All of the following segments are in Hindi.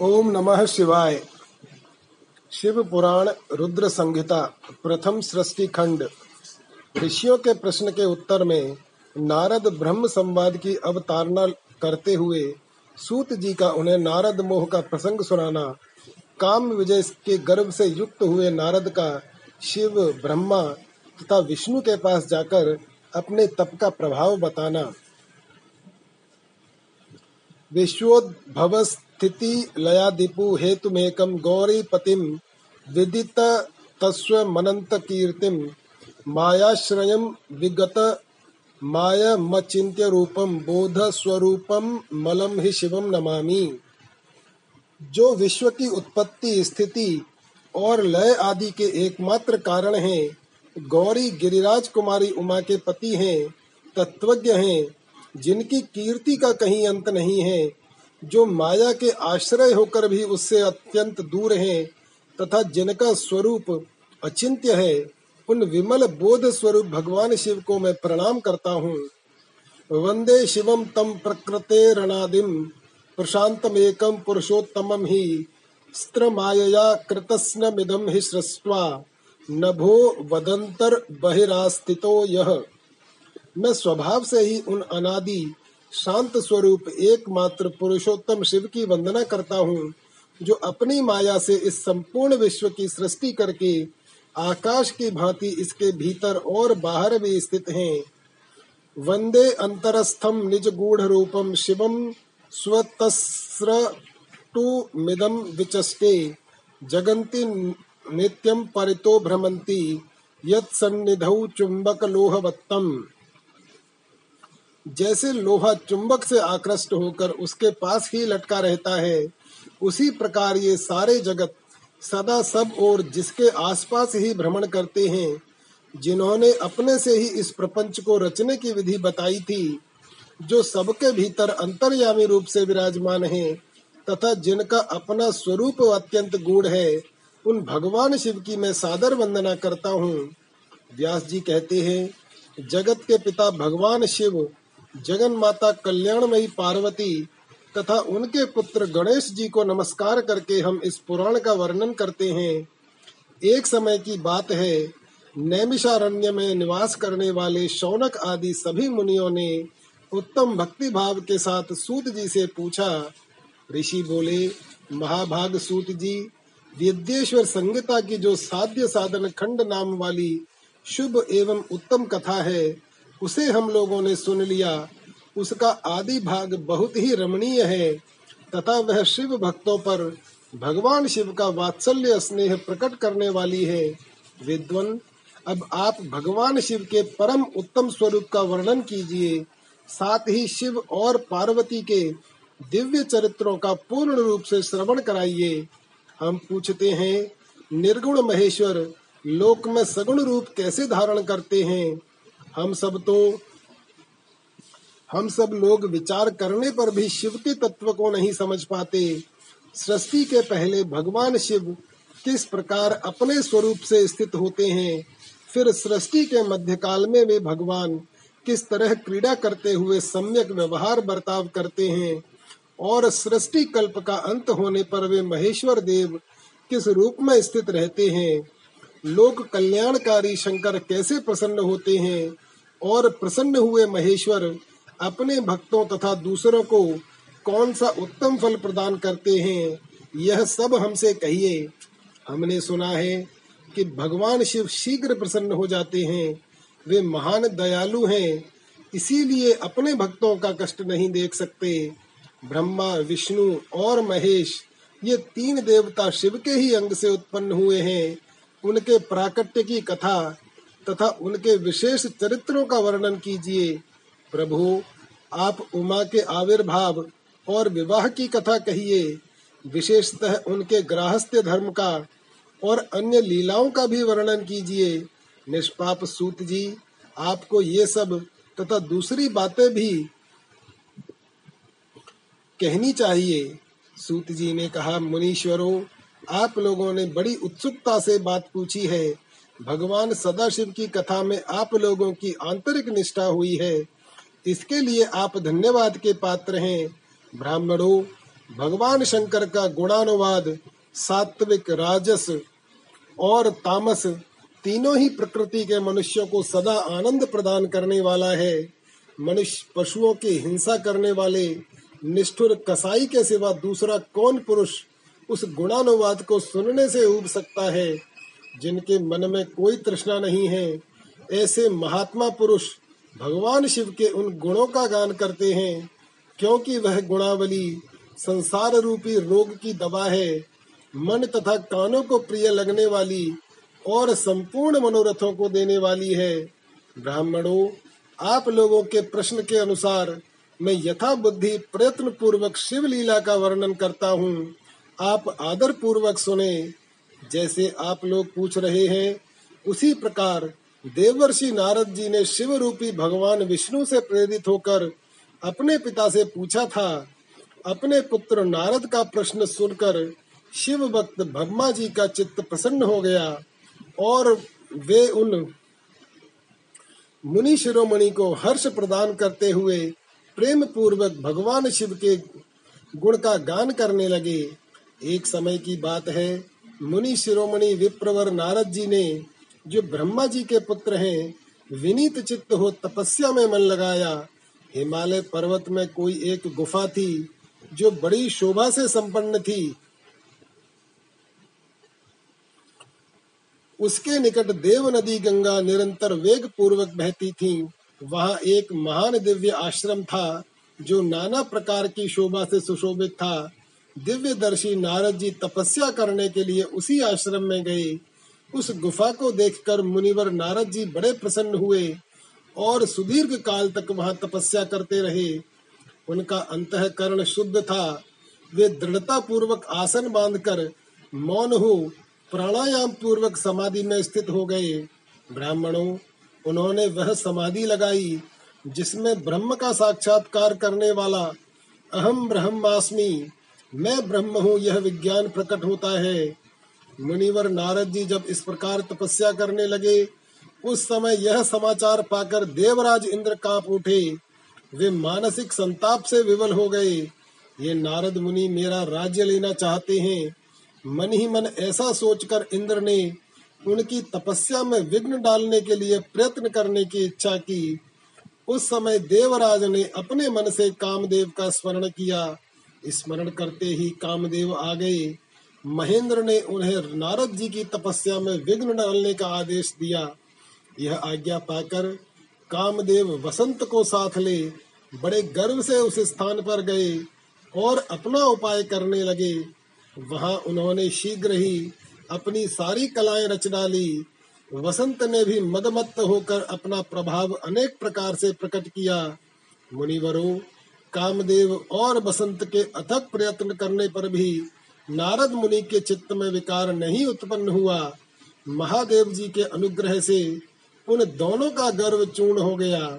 ओम नमः शिवाय। शिव पुराण रुद्र संहिता, प्रथम सृष्टि खंड। ऋषियों के प्रश्न के उत्तर में, नारद ब्रह्म संवाद की अवतारणा करते हुए, सूत जी का उन्हें नारद मोह का प्रसंग सुनाना, काम विजय के गर्भ से युक्त हुए नारद का शिव ब्रह्मा तथा विष्णु के पास जाकर अपने तप का प्रभाव बताना। विश्वोद्भव स्थिति लयादिपु हेतुमेकं गौरीपतिं मायमचिन्त्य रूपम बोध स्वरूपम मलम ही शिवम नमामि। जो विश्व की उत्पत्ति, स्थिति और लय आदि के एकमात्र कारण हैं, गौरी गिरिराज कुमारी उमा के पति हैं, तत्वज्ञ हैं जिनकी कीर्ति का कहीं अंत नहीं है, जो माया के आश्रय होकर भी उससे अत्यंत दूर हैं, तथा जिनका स्वरूप अचिंत्य है, उन विमल बोध स्वरूप भगवान शिव को मैं प्रणाम करता हूँ। वंदे शिवम तम प्रकृते रणादिम प्रशांतमेकम पुरुषोत्तमम ही स्त्र मायया कृतस्नमिदम ही सृष्ट्वा, नभो वदंतर बहिरास्तितो यह मैं स्वभाव से ही उन अनादि शांत स्वरूप एकमात्र पुरुषोत्तम शिव की वंदना करता हूँ, जो अपनी माया से इस संपूर्ण विश्व की सृष्टि करके आकाश की भांति इसके भीतर और बाहर भी स्थित हैं। वंदे अंतरस्थम निज गूढ़ रूपम शिवम मिदम नित्यम परितो भ्रमंती यत् सन्निधौ चुंबक लोहवत्तम। जैसे लोहा चुंबक से आकृष्ट होकर उसके पास ही लटका रहता है, उसी प्रकार ये सारे जगत सदा सब और जिसके आसपास ही भ्रमण करते हैं, जिन्होंने अपने से ही इस प्रपंच को रचने की विधि बताई थी, जो सबके भीतर अंतर्यामी रूप से विराजमान है, तथा जिनका अपना स्वरूप अत्यंत गूढ़ है, उन भगवान शिव की मैं सादर वंदना करता हूँ। व्यास जी कहते हैं, जगत के पिता भगवान शिव जगन माता कल्याणमयी पार्वती तथा उनके पुत्र गणेश जी को नमस्कार करके हम इस पुराण का वर्णन करते हैं। एक समय की बात है, नैमिषारण्य में निवास करने वाले शौनक आदि सभी मुनियों ने उत्तम भक्ति भाव के साथ सूत जी से पूछा, ऋषि बोले, महाभाग सूत जी, विद्येश्वर संगीता की जो साध्य साधन खंड नाम वाली शुभ एवं उत्तम कथा है उसे हम लोगों ने सुन लिया। उसका आदि भाग बहुत ही रमणीय है। तथा वह शिव भक्तों पर भगवान शिव का वात्सल्य स्नेह प्रकट करने वाली है। विद्वन, अब आप भगवान शिव के परम उत्तम स्वरूप का वर्णन कीजिए। साथ ही शिव और पार्वती के दिव्य चरित्रों का पूर्ण रूप से श्रवण कराइए। हम पूछते हैं, निर्गुण महेश्वर, लोक में सगुण रूप कैसे धारण करते हैं? हम सब तो हम सब लोग विचार करने पर भी शिव के तत्व को नहीं समझ पाते। सृष्टि के पहले भगवान शिव किस प्रकार अपने स्वरूप से स्थित होते हैं, फिर सृष्टि के मध्यकाल में वे भगवान किस तरह क्रीड़ा करते हुए सम्यक व्यवहार बर्ताव करते हैं, और सृष्टि कल्प का अंत होने पर वे महेश्वर देव किस रूप में स्थित रहते हैं। लोक कल्याणकारी शंकर कैसे प्रसन्न होते हैं और प्रसन्न हुए महेश्वर अपने भक्तों तथा दूसरों को कौन सा उत्तम फल प्रदान करते हैं, यह सब हमसे कहिए। हमने सुना है कि भगवान शिव शीघ्र प्रसन्न हो जाते हैं। वे महान दयालु हैं, इसीलिए अपने भक्तों का कष्ट नहीं देख सकते। ब्रह्मा, विष्णु और महेश, ये तीन देवता शिव के ही अंग से उत्पन्न हुए हैं। उनके प्राकट्य की कथा तथा उनके विशेष चरित्रों का वर्णन कीजिए। प्रभु, आप उमा के आविर्भाव और विवाह की कथा कहिए। विशेषतः उनके गृहस्थ्य धर्म का और अन्य लीलाओं का भी वर्णन कीजिए। निष्पाप सूत जी, आपको ये सब तथा दूसरी बातें भी कहनी चाहिए। सूत जी ने कहा, मुनीश्वरों आप लोगों ने बड़ी उत्सुकता से बात पूछी है। भगवान सदाशिव की कथा में आप लोगों की आंतरिक निष्ठा हुई है। इसके लिए आप धन्यवाद के पात्र हैं। ब्राह्मणों, भगवान शंकर का गुणानुवाद, सात्विक राजस और तामस तीनों ही प्रकृति के मनुष्यों को सदा आनंद प्रदान करने वाला है। मनुष्य पशुओं की हिंसा करने वाले, निष्ठुर कसाई के सिवा दूसरा कौन पुरुष उस गुणानुवाद को सुनने से उब सकता है, जिनके मन में कोई तृष्णा नहीं है। ऐसे महात्मा पुरुष भगवान शिव के उन गुणों का गान करते हैं, क्योंकि वह गुणावली, संसार रूपी रोग की दवा है। मन तथा कानों को प्रिय लगने वाली और संपूर्ण मनोरथों को देने वाली है। ब्राह्मणों, आप लोगों के प्रश्न के अनुसार मैं यथा बुद्धि प्रयत्न पूर्वक शिव लीला का वर्णन करता हूँ। आप आदर पूर्वक सुने, जैसे आप लोग पूछ रहे हैं, उसी प्रकार देवर्षि नारद जी ने शिव रूपी भगवान विष्णु से प्रेरित होकर अपने पिता से पूछा था। अपने पुत्र नारद का प्रश्न सुनकर शिव भक्त भगमा जी का चित्त प्रसन्न हो गया और वे उन मुनि शिरोमणि को हर्ष प्रदान करते हुए प्रेम पूर्वक भगवान शिव के गुण का गान करने लगे। एक समय की बात है, मुनि शिरोमणि विप्रवर नारद जी ने, जो ब्रह्मा जी के पुत्र हैं, विनीत चित्त हो तपस्या में मन लगाया। हिमालय पर्वत में कोई एक गुफा थी, जो बड़ी शोभा से संपन्न थी। उसके निकट देव नदी गंगा निरंतर वेग पूर्वक बहती थी। वहाँ एक महान दिव्य आश्रम था, जो नाना प्रकार की शोभा से सुशोभित था। दिव्य दर्शी नारद जी तपस्या करने के लिए उसी आश्रम में गए। उस गुफा को देखकर मुनिवर नारद जी बड़े प्रसन्न हुए और सुदीर्घ काल तक वहाँ तपस्या करते रहे। उनका अंतकरण शुद्ध था। वे दृढ़ता पूर्वक आसन बांधकर मौन हो प्राणायाम पूर्वक समाधि में स्थित हो गए। ब्राह्मणों, उन्होंने वह समाधि लगाई, जिसमें ब्रह्म का साक्षात्कार करने वाला अहम ब्रह्मास्मि मैं ब्रह्म हूँ, यह विज्ञान प्रकट होता है। मुनिवर नारद जी जब इस प्रकार तपस्या करने लगे, उस समय यह समाचार पाकर देवराज इंद्र काँप उठे। वे मानसिक संताप से विवल हो गए। ये नारद मुनि मेरा राज्य लेना चाहते हैं। मन ही मन ऐसा सोचकर इंद्र ने उनकी तपस्या में विघ्न डालने के लिए प्रयत्न करने की इच्छा की। उस समय देवराज ने अपने मन से कामदेव का स्मरण किया। स्मरण करते ही कामदेव आ गए। महेंद्र ने उन्हें नारद जी की तपस्या में विघ्न डालने का आदेश दिया। यह आज्ञा पाकर कामदेव वसंत को साथ ले बड़े गर्व से उस स्थान पर गए और अपना उपाय करने लगे। वहाँ उन्होंने शीघ्र ही अपनी सारी कलाएँ रच डाली वसंत ने भी मदमत्त होकर अपना प्रभाव अनेक प्रकार से प्रकट किया। मुनिवरों कामदेव और बसंत के अथक प्रयत्न करने पर भी नारद मुनि के चित्त में विकार नहीं उत्पन्न हुआ। महादेव जी के अनुग्रह से उन दोनों का गर्व चूर्ण हो गया।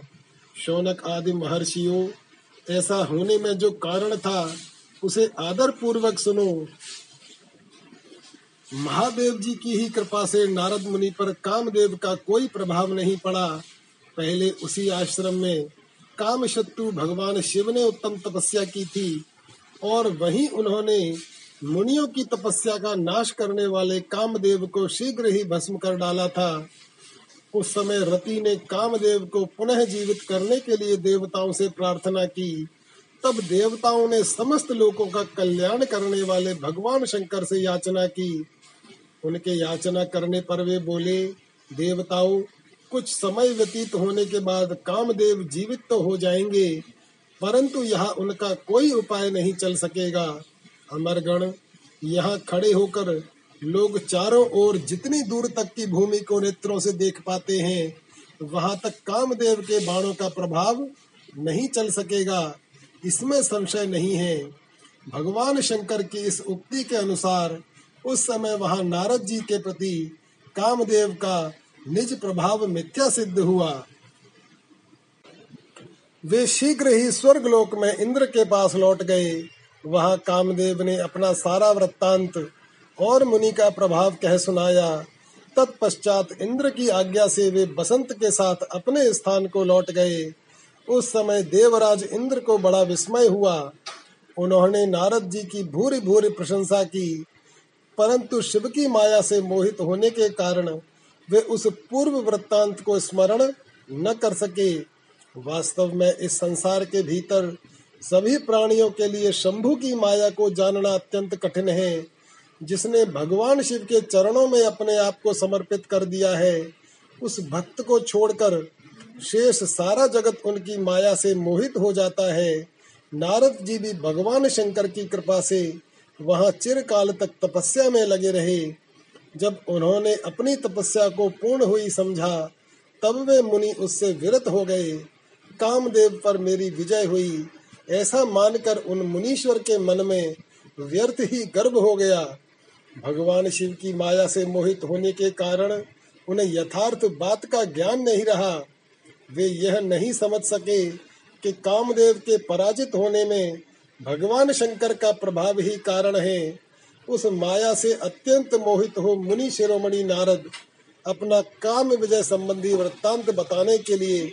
शौनक आदि महर्षियों, ऐसा होने में जो कारण था, उसे आदर पूर्वक सुनो। महादेव जी की ही कृपा से नारद मुनि पर कामदेव का कोई प्रभाव नहीं पड़ा। पहले उसी आश्रम में काम शत्रु भगवान शिव ने उत्तम तपस्या की थी और वहीं उन्होंने मुनियों की तपस्या का नाश करने वाले कामदेव को शीघ्र ही भस्म कर डाला था। उस समय रति ने कामदेव को पुनः जीवित करने के लिए देवताओं से प्रार्थना की। तब देवताओं ने समस्त लोगों का कल्याण करने वाले भगवान शंकर से याचना की। उनके याचना करने पर वे बोले, देवताओं कुछ समय व्यतीत होने के बाद कामदेव जीवित तो हो जाएँगे, परंतु यहाँ उनका कोई उपाय नहीं चल सकेगा। अमरगण, यहाँ खड़े होकर लोग चारों ओर जितनी दूर तक की भूमि को नेत्रों से देख पाते हैं, वहाँ तक कामदेव के बाणों का प्रभाव नहीं चल सकेगा। इसमें संशय नहीं है। भगवान शंकर की इस उक्ति के अनुसार उस समय वहाँ नारद जी के प्रति कामदेव का निज प्रभाव मिथ्या सिद्ध हुआ। वे शीघ्र ही स्वर्ग लोक में इंद्र के पास लौट गए। वहाँ कामदेव ने अपना सारा वृत्तांत और मुनि का प्रभाव कह सुनाया। तत्पश्चात इंद्र की आज्ञा से वे बसंत के साथ अपने स्थान को लौट गए। उस समय देवराज इंद्र को बड़ा विस्मय हुआ। उन्होंने नारद जी की भूरी भूरी प्रशंसा की, परंतु शिव की माया से मोहित होने के कारण वे उस पूर्व वृत्तांत को स्मरण न कर सके। वास्तव में इस संसार के भीतर सभी प्राणियों के लिए शंभु की माया को जानना अत्यंत कठिन है, जिसने भगवान शिव के चरणों में अपने आप को समर्पित कर दिया है। उस भक्त को छोड़कर शेष सारा जगत उनकी माया से मोहित हो जाता है। नारद जी भी भगवान शंकर की कृपा से वहाँ चिरकाल तक तपस्या में लगे रहे। जब उन्होंने अपनी तपस्या को पूर्ण हुई समझा, तब वे मुनि उससे विरत हो गए। कामदेव पर मेरी विजय हुई। ऐसा मानकर उन मुनीश्वर के मन में व्यर्थ ही गर्भ हो गया। भगवान शिव की माया से मोहित होने के कारण उन्हें यथार्थ बात का ज्ञान नहीं रहा। वे यह नहीं समझ सके कि कामदेव के पराजित होने में भगवान शंकर का प्रभाव ही कारण है। उस माया से अत्यंत मोहित हो, मुनि शिरोमणि नारद। अपना काम विजय संबंधी वृत्तांत बताने के लिए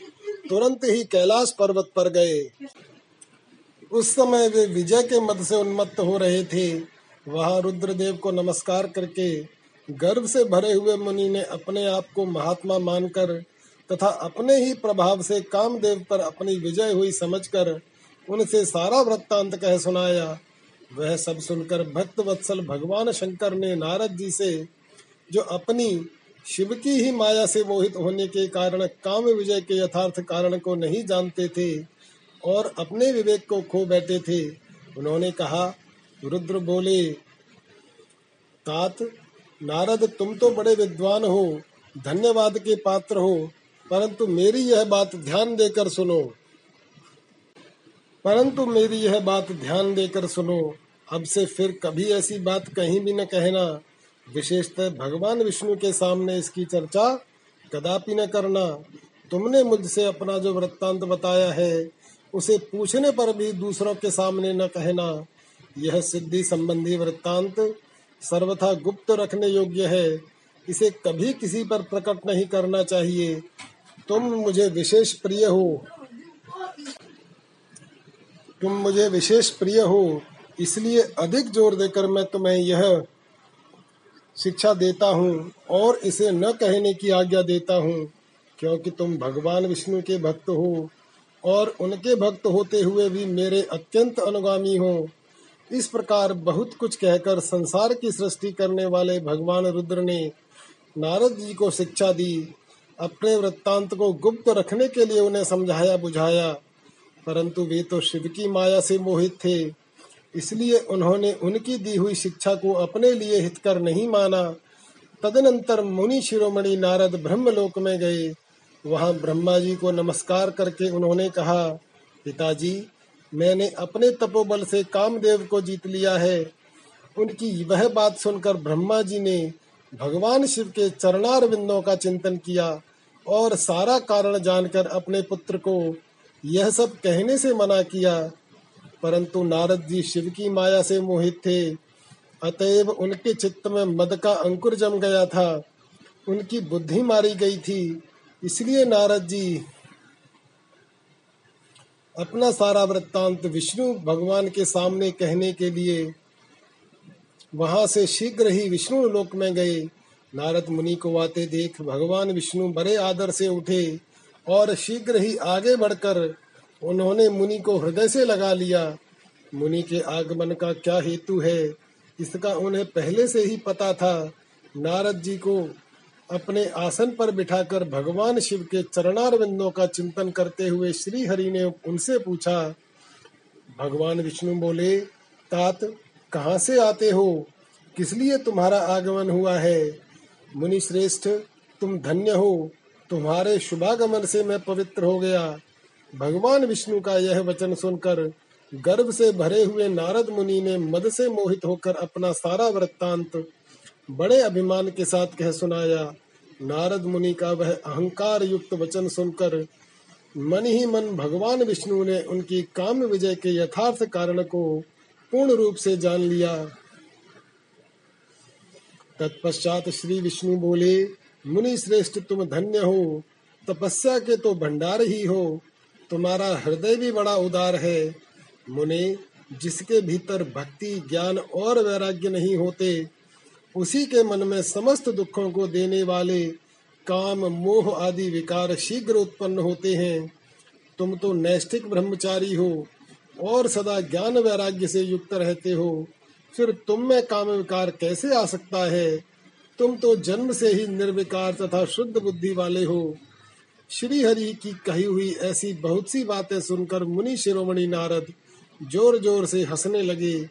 तुरंत ही कैलाश पर्वत पर गए। उस समय वे विजय के मद से उन्मत्त हो रहे थे। वहाँ रुद्रदेव को नमस्कार करके गर्व से भरे हुए मुनि ने अपने आप को महात्मा मानकर तथा अपने ही प्रभाव से कामदेव पर अपनी विजय हुई समझकर उनसे सारा वृत्तांत कह सुनाया। वह सब सुनकर भक्त वत्सल भगवान शंकर ने नारद जी से, जो अपनी शिव की ही माया से मोहित होने के कारण काम विजय के यथार्थ कारण को नहीं जानते थे और अपने विवेक को खो बैठे थे, उन्होंने कहा, रुद्र बोले, तात, नारद तुम तो बड़े विद्वान हो, धन्यवाद के पात्र हो, परंतु मेरी यह बात ध्यान देकर सुनो। परंतु मेरी यह बात ध्यान देकर सुनो, अब से फिर कभी ऐसी बात कहीं भी न कहना। विशेषतः भगवान विष्णु के सामने इसकी चर्चा कदापि न करना। तुमने मुझसे अपना जो वृत्तांत बताया है, उसे पूछने पर भी दूसरों के सामने न कहना। यह सिद्धि संबंधी वृत्तांत सर्वथा गुप्त रखने योग्य है। इसे कभी किसी पर प्रकट नहीं करना चाहिए। तुम मुझे विशेष प्रिय हो। तुम मुझे विशेष प्रिय हो, इसलिए अधिक ज़ोर देकर मैं तुम्हें यह शिक्षा देता हूँ और इसे न कहने की आज्ञा देता हूँ, क्योंकि तुम भगवान विष्णु के भक्त हो और उनके भक्त होते हुए भी मेरे अत्यंत अनुगामी हो। इस प्रकार बहुत कुछ कहकर संसार की सृष्टि करने वाले भगवान रुद्र ने नारद जी को शिक्षा दी, अपने वृत्तांत को गुप्त रखने के लिए उन्हें समझाया बुझाया परंतु वे तो शिव की माया से मोहित थे। इसलिए उन्होंने उनकी दी हुई शिक्षा को अपने लिए हितकर नहीं माना। तदनंतर मुनि शिरोमणि नारद ब्रह्मलोक में गए। वहाँ ब्रह्मा जी को नमस्कार करके उन्होंने कहा, पिताजी, मैंने अपने तपोबल से कामदेव को जीत लिया है। उनकी वह बात सुनकर ब्रह्मा जी ने भगवान शिव के चरणार बिंदों का चिंतन किया और सारा कारण जानकर अपने पुत्र को यह सब कहने से मना किया, परंतु नारद जी शिव की माया से मोहित थे। अतएव उनके चित्त में मद का अंकुर जम गया था। उनकी बुद्धि मारी गई थी। इसलिए नारद जी अपना सारा वृत्तांत विष्णु भगवान के सामने कहने के लिए वहाँ से शीघ्र ही विष्णु लोक में गए। नारद मुनि को आते देख भगवान विष्णु बड़े आदर से उठे। और शीघ्र ही आगे बढ़कर उन्होंने मुनि को हृदय से लगा लिया। मुनि के आगमन का क्या हेतु है, इसका उन्हें पहले से ही पता था। नारद जी को अपने आसन पर बिठाकर भगवान शिव के चरणार बिंदों का चिंतन करते हुए श्री हरि ने उनसे पूछा, भगवान विष्णु बोले, तात, कहाँ से आते हो? किस लिए तुम्हारा आगमन हुआ है? मुनि श्रेष्ठ तुम धन्य हो। तुम्हारे शुभागमन से मैं पवित्र हो गया। भगवान विष्णु का यह वचन सुनकर गर्भ से भरे हुए नारद मुनि ने मद से मोहित होकर अपना सारा वृत्तांत बड़े अभिमान के साथ कह सुनाया। नारद मुनि का वह अहंकार युक्त वचन सुनकर मन ही मन भगवान विष्णु ने उनकी काम विजय के यथार्थ कारण को पूर्ण रूप से जान लिया। तत्पश्चात श्री विष्णु बोले मुनि श्रेष्ठ तुम धन्य हो। तपस्या के तो भंडार ही हो। तुम्हारा हृदय भी बड़ा उदार है। मुनि, जिसके भीतर भक्ति, ज्ञान और वैराग्य नहीं होते, उसी के मन में समस्त दुखों को देने वाले काम, मोह आदि विकार शीघ्र उत्पन्न होते हैं। तुम तो नैष्ठिक ब्रह्मचारी हो और सदा ज्ञान वैराग्य से युक्त रहते हो। फिर तुम में काम विकार कैसे आ सकता है? तुम तो जन्म से ही निर्विकार तथा शुद्ध बुद्धि वाले हो। श्री हरि की कही हुई ऐसी बहुत सी बातें सुनकर मुनि शिरोमणि नारद ज़ोर ज़ोर से हंसने लगे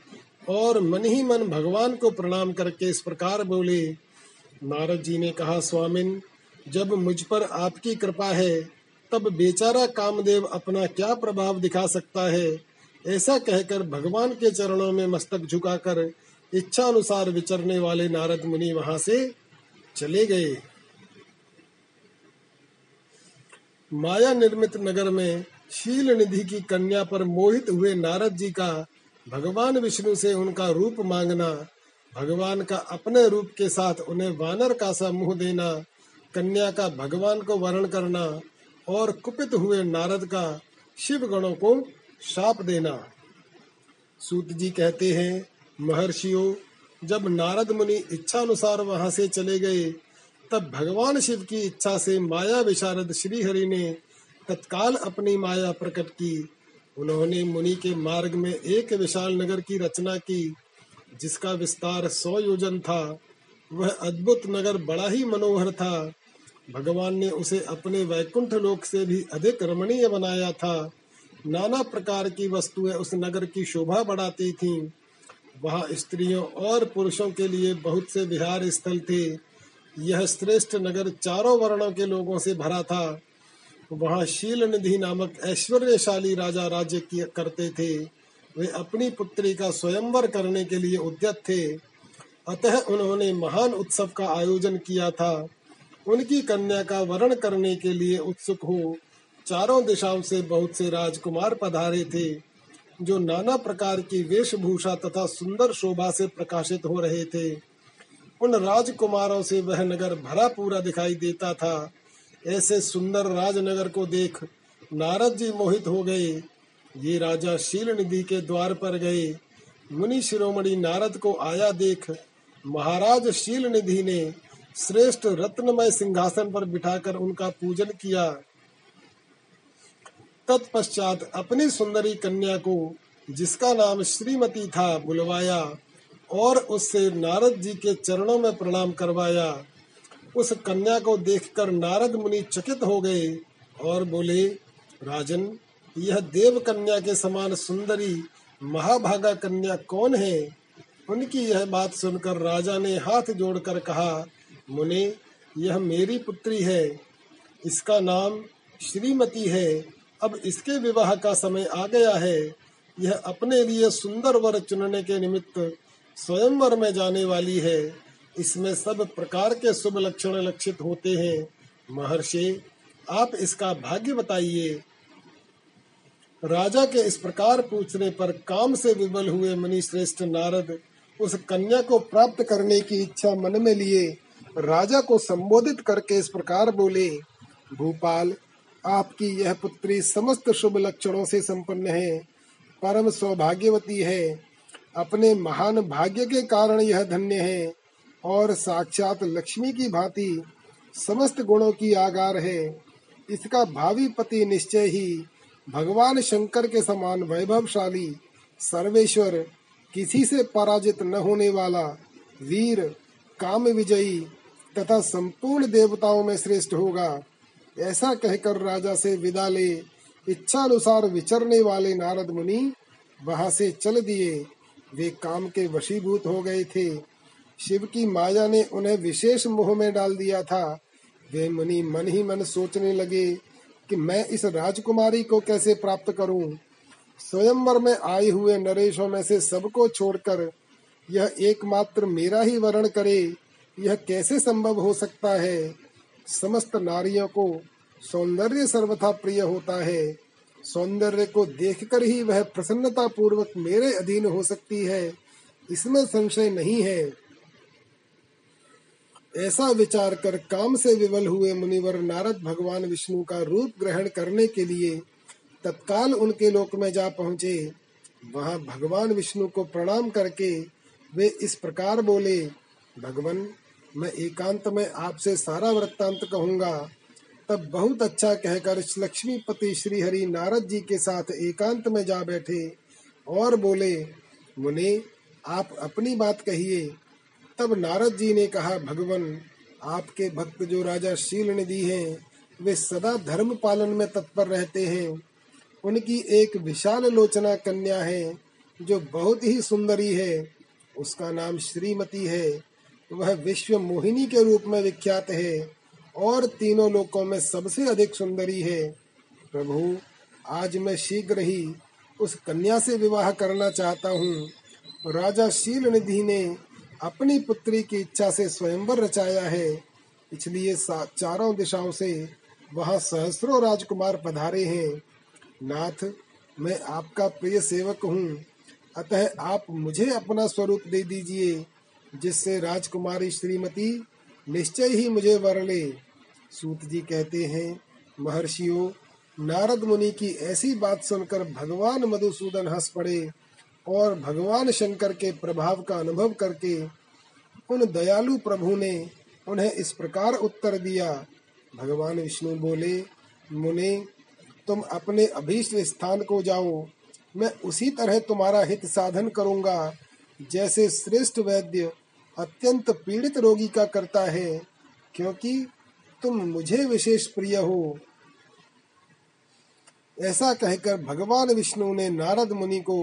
और मन ही मन भगवान को प्रणाम करके इस प्रकार बोले, नारद जी ने कहा, स्वामिन, जब मुझ पर आपकी कृपा है, तब बेचारा कामदेव अपना क्या प्रभाव दिखा सकता है? ऐसा कहकर भगवान के चरणों में मस्तक झुकाकर इच्छा अनुसार विचरने वाले नारद मुनि वहाँ से चले गए। माया निर्मित नगर में शील निधि की कन्या पर मोहित हुए नारद जी का भगवान विष्णु से उनका रूप मांगना, भगवान का अपने रूप के साथ उन्हें वानर का सा मुँह देना, कन्या का भगवान को वर्ण करना और कुपित हुए नारद का शिव गणों को शाप देना। सूत जी कहते हैं महर्षियों, जब नारद मुनि इच्छा अनुसार वहाँ से चले गए, तब भगवान शिव की इच्छा से माया विशारद श्री हरि ने तत्काल अपनी माया प्रकट की। उन्होंने मुनि के मार्ग में एक विशाल नगर की रचना की, जिसका विस्तार सौ योजन था। वह अद्भुत नगर बड़ा ही मनोहर था। भगवान ने उसे अपने वैकुंठ लोक से भी अधिक रमणीय बनाया था। नाना प्रकार की वस्तुएँ उस नगर की शोभा बढ़ाती थीं। वहाँ स्त्रियों और पुरुषों के लिए बहुत से विहार स्थल थे। यह श्रेष्ठ नगर चारों वर्णों के लोगों से भरा था। वहाँ शील निधि नामक ऐश्वर्यशाली राजा राज्य करते थे। वे अपनी पुत्री का स्वयंवर करने के लिए उद्यत थे। अतः उन्होंने महान उत्सव का आयोजन किया था। उनकी कन्या का वर्ण करने के लिए उत्सुक हो, चारों दिशाओं से बहुत से राजकुमार पधारे थे। जो नाना प्रकार की वेशभूषा तथा सुंदर शोभा से प्रकाशित हो रहे थे, उन राजकुमारों से वह नगर भरा पूरा दिखाई देता था। ऐसे सुंदर राजनगर को देख नारद जी मोहित हो गए। ये राजा शील निधि के द्वार पर गए। मुनि शिरोमणि नारद को आया देख महाराज शील निधि ने श्रेष्ठ रत्नमय सिंहासन पर बिठाकर उनका पूजन किया। तत्पश्चात अपनी सुंदरी कन्या को, जिसका नाम श्रीमती था, बुलवाया और उससे नारद जी के चरणों में प्रणाम करवाया। उस कन्या को देखकर नारद मुनि चकित हो गए और बोले, राजन, यह देव कन्या के समान सुंदरी, महाभागा कन्या कौन है? उनकी यह बात सुनकर राजा ने हाथ जोड़कर कहा, मुने, यह मेरी पुत्री है। इसका नाम श्रीमती है। अब इसके विवाह का समय आ गया है। यह अपने लिए सुंदर वर चुनने के निमित्त स्वयंवर में जाने वाली है। इसमें सब प्रकार के शुभ लक्षण लक्षित होते हैं। महर्षि, आप इसका भाग्य बताइए। राजा के इस प्रकार पूछने पर काम से विबल हुए मुनि श्रेष्ठ नारद उस कन्या को प्राप्त करने की इच्छा मन में लिए राजा को संबोधित करके इस प्रकार बोले, भूपाल आपकी यह पुत्री समस्त शुभ लक्षणों से संपन्न है, परम सौभाग्यवती है। अपने महान भाग्य के कारण यह धन्य है और साक्षात लक्ष्मी की भांति समस्त गुणों की आगार है। इसका भावी पति निश्चय ही भगवान शंकर के समान वैभवशाली सर्वेश्वर, किसी से पराजित न होने वाला वीर, काम विजयी तथा संपूर्ण देवताओं में श्रेष्ठ होगा। ऐसा कहकर राजा से विदा ले इच्छा अनुसार विचरने वाले नारद मुनि वहाँ से चल दिए। वे काम के वशीभूत हो गए थे। शिव की माया ने उन्हें विशेष मोह में डाल दिया था। वे मुनि मन ही मन सोचने लगे कि मैं इस राजकुमारी को कैसे प्राप्त करूँ? स्वयंवर में आए हुए नरेशों में से सबको छोड़कर यह एकमात्र मेरा ही वर्ण करे, यह कैसे संभव हो सकता है? समस्त नारियों को सौंदर्य सर्वथा प्रिय होता है। सौंदर्य को देखकर ही वह प्रसन्नता पूर्वक मेरे अधीन हो सकती है। इसमें संशय नहीं है। ऐसा विचार कर काम से विवल हुए मुनिवर नारद भगवान विष्णु का रूप ग्रहण करने के लिए तत्काल उनके लोक में जा पहुँचे। वहाँ भगवान विष्णु को प्रणाम करके वे इस प्रकार बोले, भगवान मैं एकांत में आपसे सारा वृत्तांत कहूँगा। तब बहुत अच्छा कहकर लक्ष्मीपति श्री हरि नारद जी के साथ एकांत में जा बैठे और बोले, मुने, आप अपनी बात कहिए। तब नारद जी ने कहा, भगवान, आपके भक्त जो राजा शील निधि हैं, वे सदा धर्म पालन में तत्पर रहते हैं। उनकी एक विशाल लोचना कन्या है, जो बहुत ही सुंदरी है। उसका नाम श्रीमती है। वह विश्व मोहिनी के रूप में विख्यात है और तीनों लोकों में सबसे अधिक सुंदरी है। प्रभु, आज मैं शीघ्र ही उस कन्या से विवाह करना चाहता हूँ। राजा शील निधि ने अपनी पुत्री की इच्छा से स्वयंवर रचाया है। इसलिए चारों दिशाओं से वहाँ सहस्रों राजकुमार पधारे हैं। नाथ, मैं आपका प्रिय सेवक हूँ। अतः आप मुझे अपना स्वरूप दे दीजिए। जिससे राजकुमारी श्रीमती निश्चय ही मुझे वर ले। सूत जी कहते हैं, महर्षियों, नारद मुनि की ऐसी बात सुनकर भगवान मधुसूदन हंस पड़े और भगवान शंकर के प्रभाव का अनुभव करके उन दयालु प्रभु ने उन्हें इस प्रकार उत्तर दिया। भगवान विष्णु बोले, मुने, तुम अपने अभीष्ट स्थान को जाओ। मैं उसी तरह तुम्हारा हित साधन करूँगा। जैसे श्रेष्ठ वैद्य अत्यंत पीड़ित रोगी का करता है, क्योंकि तुम मुझे विशेष प्रिय हो। ऐसा कहकर भगवान विष्णु ने नारद मुनि को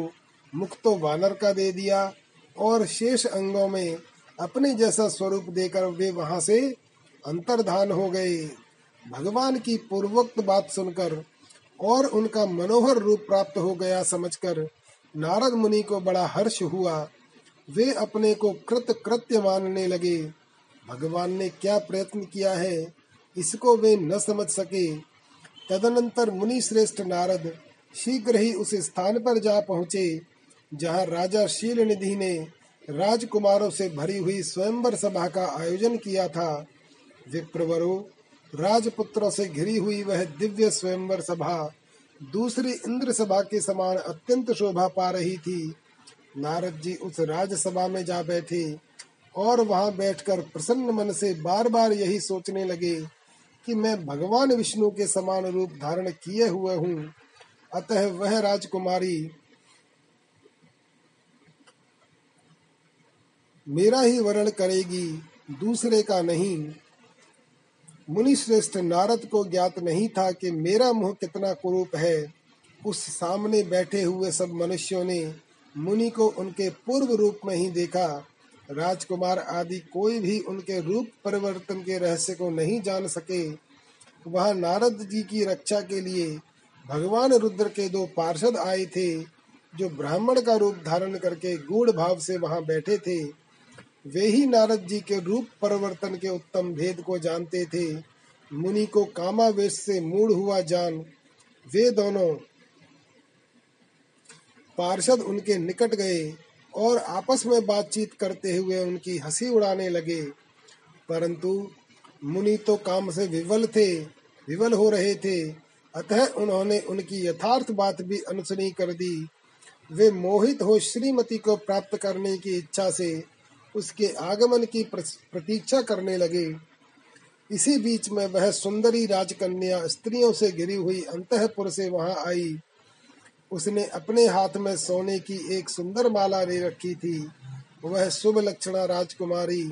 मुख तो वानर का दे दिया और शेष अंगों में अपने जैसा स्वरूप देकर वे वहाँ से अंतर्धान हो गए। भगवान की पूर्वोक्त बात सुनकर और उनका मनोहर रूप प्राप्त हो गया समझकर नारद मुनि को बड़ा हर्ष हुआ। वे अपने को कृत कृत्य मानने लगे। भगवान ने क्या प्रयत्न किया है, इसको वे न समझ सके। तदनंतर मुनि श्रेष्ठ नारद शीघ्र ही उस स्थान पर जा पहुँचे, जहाँ राजा शील निधि ने राजकुमारों से भरी हुई स्वयंवर सभा का आयोजन किया था। विप्रवरो, राजपुत्रों से घिरी हुई वह दिव्य स्वयंवर सभा दूसरी इंद्र सभा के समान अत्यंत शोभा पा रही थी। नारद जी उस राजसभा में जा बैठे और वहाँ बैठकर प्रसन्न मन से बार बार यही सोचने लगे कि मैं भगवान विष्णु के समान रूप धारण किए हुए हूँ। अतः वह राजकुमारी, मेरा ही वर्ण करेगी, दूसरे का नहीं। मुनि श्रेष्ठ नारद को ज्ञात नहीं था कि मेरा मुँह कितना कुरूप है। उस सामने बैठे हुए सब मनुष्यों ने मुनि को उनके पूर्व रूप में ही देखा। राजकुमार आदि कोई भी उनके रूप परिवर्तन के रहस्य को नहीं जान सके। वह नारद जी की रक्षा के लिए भगवान रुद्र के दो पार्षद आए थे, जो ब्राह्मण का रूप धारण करके गूढ़ भाव से वहाँ बैठे थे। वे ही नारद जी के रूप परिवर्तन के उत्तम भेद को जानते थे। मुनि को कामावेश से मूड हुआ जान। वे दोनों पार्षद उनके निकट गए और आपस में बातचीत करते हुए उनकी हँसी उड़ाने लगे। परंतु मुनि तो काम से विवल थे, विवल हो रहे थे। अतः उन्होंने उनकी यथार्थ बात भी अनसुनी कर दी। वे मोहित हो श्रीमती को प्राप्त करने की इच्छा से उसके आगमन की प्रतीक्षा करने लगे। इसी बीच में वह सुंदरी राजकन्या स्त्रियों से घिरी हुई अंतपुर से वहाँ आई। उसने अपने हाथ में सोने की एक सुंदर माला ले रखी थी। वह शुभ लक्षणा राजकुमारी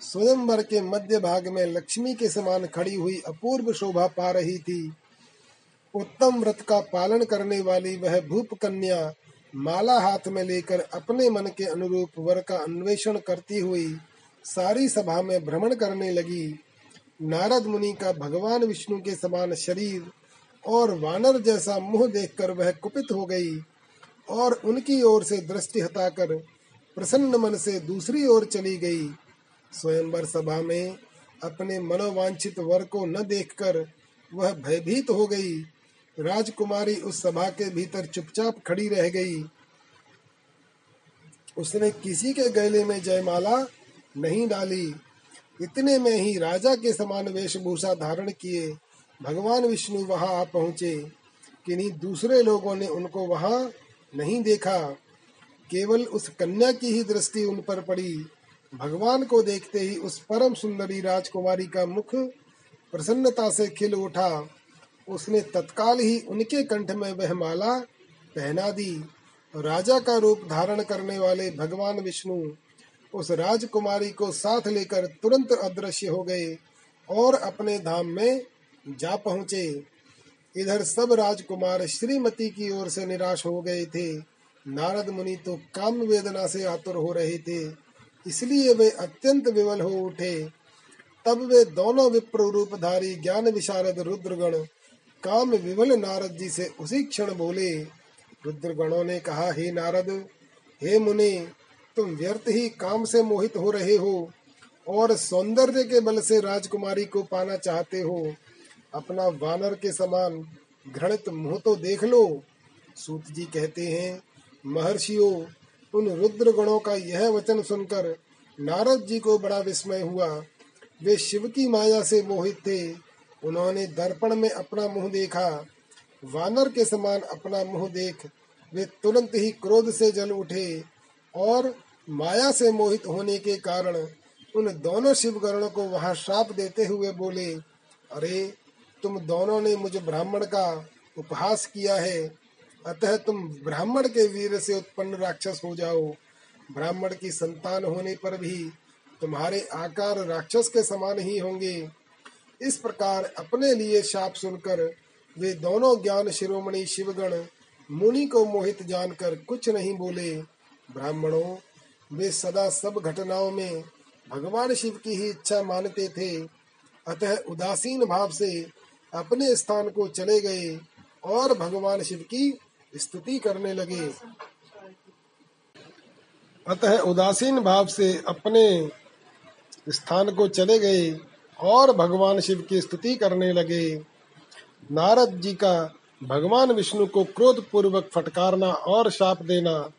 स्वयंवर के मध्य भाग में लक्ष्मी के समान खड़ी हुई अपूर्व शोभा पा रही थी। उत्तम व्रत का पालन करने वाली वह भूप कन्या माला हाथ में लेकर अपने मन के अनुरूप वर का अन्वेषण करती हुई सारी सभा में भ्रमण करने लगी। नारद मुनि का भगवान विष्णु के समान शरीर और वानर जैसा मुँह देखकर वह कुपित हो गई और उनकी ओर से दृष्टि हटाकर प्रसन्न मन से दूसरी ओर चली गई। स्वयंवर सभा में अपने मनोवांछित वर को न देखकर वह भयभीत हो गई। राजकुमारी उस सभा के भीतर चुपचाप खड़ी रह गई। उसने किसी के गले में जयमाला नहीं डाली। इतने में ही राजा के समान वेशभूषा धारण किए भगवान विष्णु वहाँ आ पहुँचे, किन्हीं दूसरे लोगों ने उनको वहाँ नहीं देखा। केवल उस कन्या की ही दृष्टि उन पर पड़ी। भगवान को देखते ही उस परम सुंदरी राजकुमारी का मुख प्रसन्नता से खिल उठा। उसने तत्काल ही उनके कंठ में वह माला पहना दी। राजा का रूप धारण करने वाले भगवान विष्णु उस राजकुमारी को साथ लेकर तुरंत अदृश्य हो गए और अपने धाम में जा पहुँचे। इधर सब राजकुमार श्रीमती की ओर से निराश हो गए थे। नारद मुनि तो काम वेदना से आतुर हो रहे थे। इसलिए वे अत्यंत विवल हो उठे। तब वे दोनों विप्र रूपधारी ज्ञान विशारद रुद्रगण, काम विवल नारद जी से उसी क्षण बोले, रुद्रगणों ने कहा, हे नारद, हे मुनि, तुम व्यर्थ ही काम से मोहित हो रहे हो और सौंदर्य के बल से राजकुमारी को पाना चाहते हो। अपना वानर के समान घृणित मुँह तो देख लो। सूत जी कहते हैं, महर्षियों, उन रुद्र गणों का यह वचन सुनकर नारद जी को बड़ा विस्मय हुआ। वे शिव की माया से मोहित थे। उन्होंने दर्पण में अपना मुँह देखा। वानर के समान अपना मुँह देख वे तुरंत ही क्रोध से जल उठे और माया से मोहित होने के कारण उन दोनों शिवगणों को वहाँ श्राप देते हुए बोले, अरे तुम दोनों ने मुझे ब्राह्मण का उपहास किया है। अतः तुम ब्राह्मण के वीर से उत्पन्न राक्षस हो जाओ। ब्राह्मण की संतान होने पर भी तुम्हारे आकार राक्षस के समान ही होंगे। इस प्रकार अपने लिए शाप सुनकर वे दोनों ज्ञान शिरोमणि शिवगण मुनि को मोहित जानकर कुछ नहीं बोले। ब्राह्मणों, वे सदा सब घटनाओं में भगवान शिव की ही इच्छा मानते थे। अतः उदासीन भाव से अपने स्थान को चले गए और भगवान शिव की स्तुति करने लगे। अतः उदासीन भाव से अपने स्थान को चले गए और भगवान शिव की स्तुति करने लगे। नारद जी का भगवान विष्णु को क्रोध पूर्वक फटकारना और शाप देना,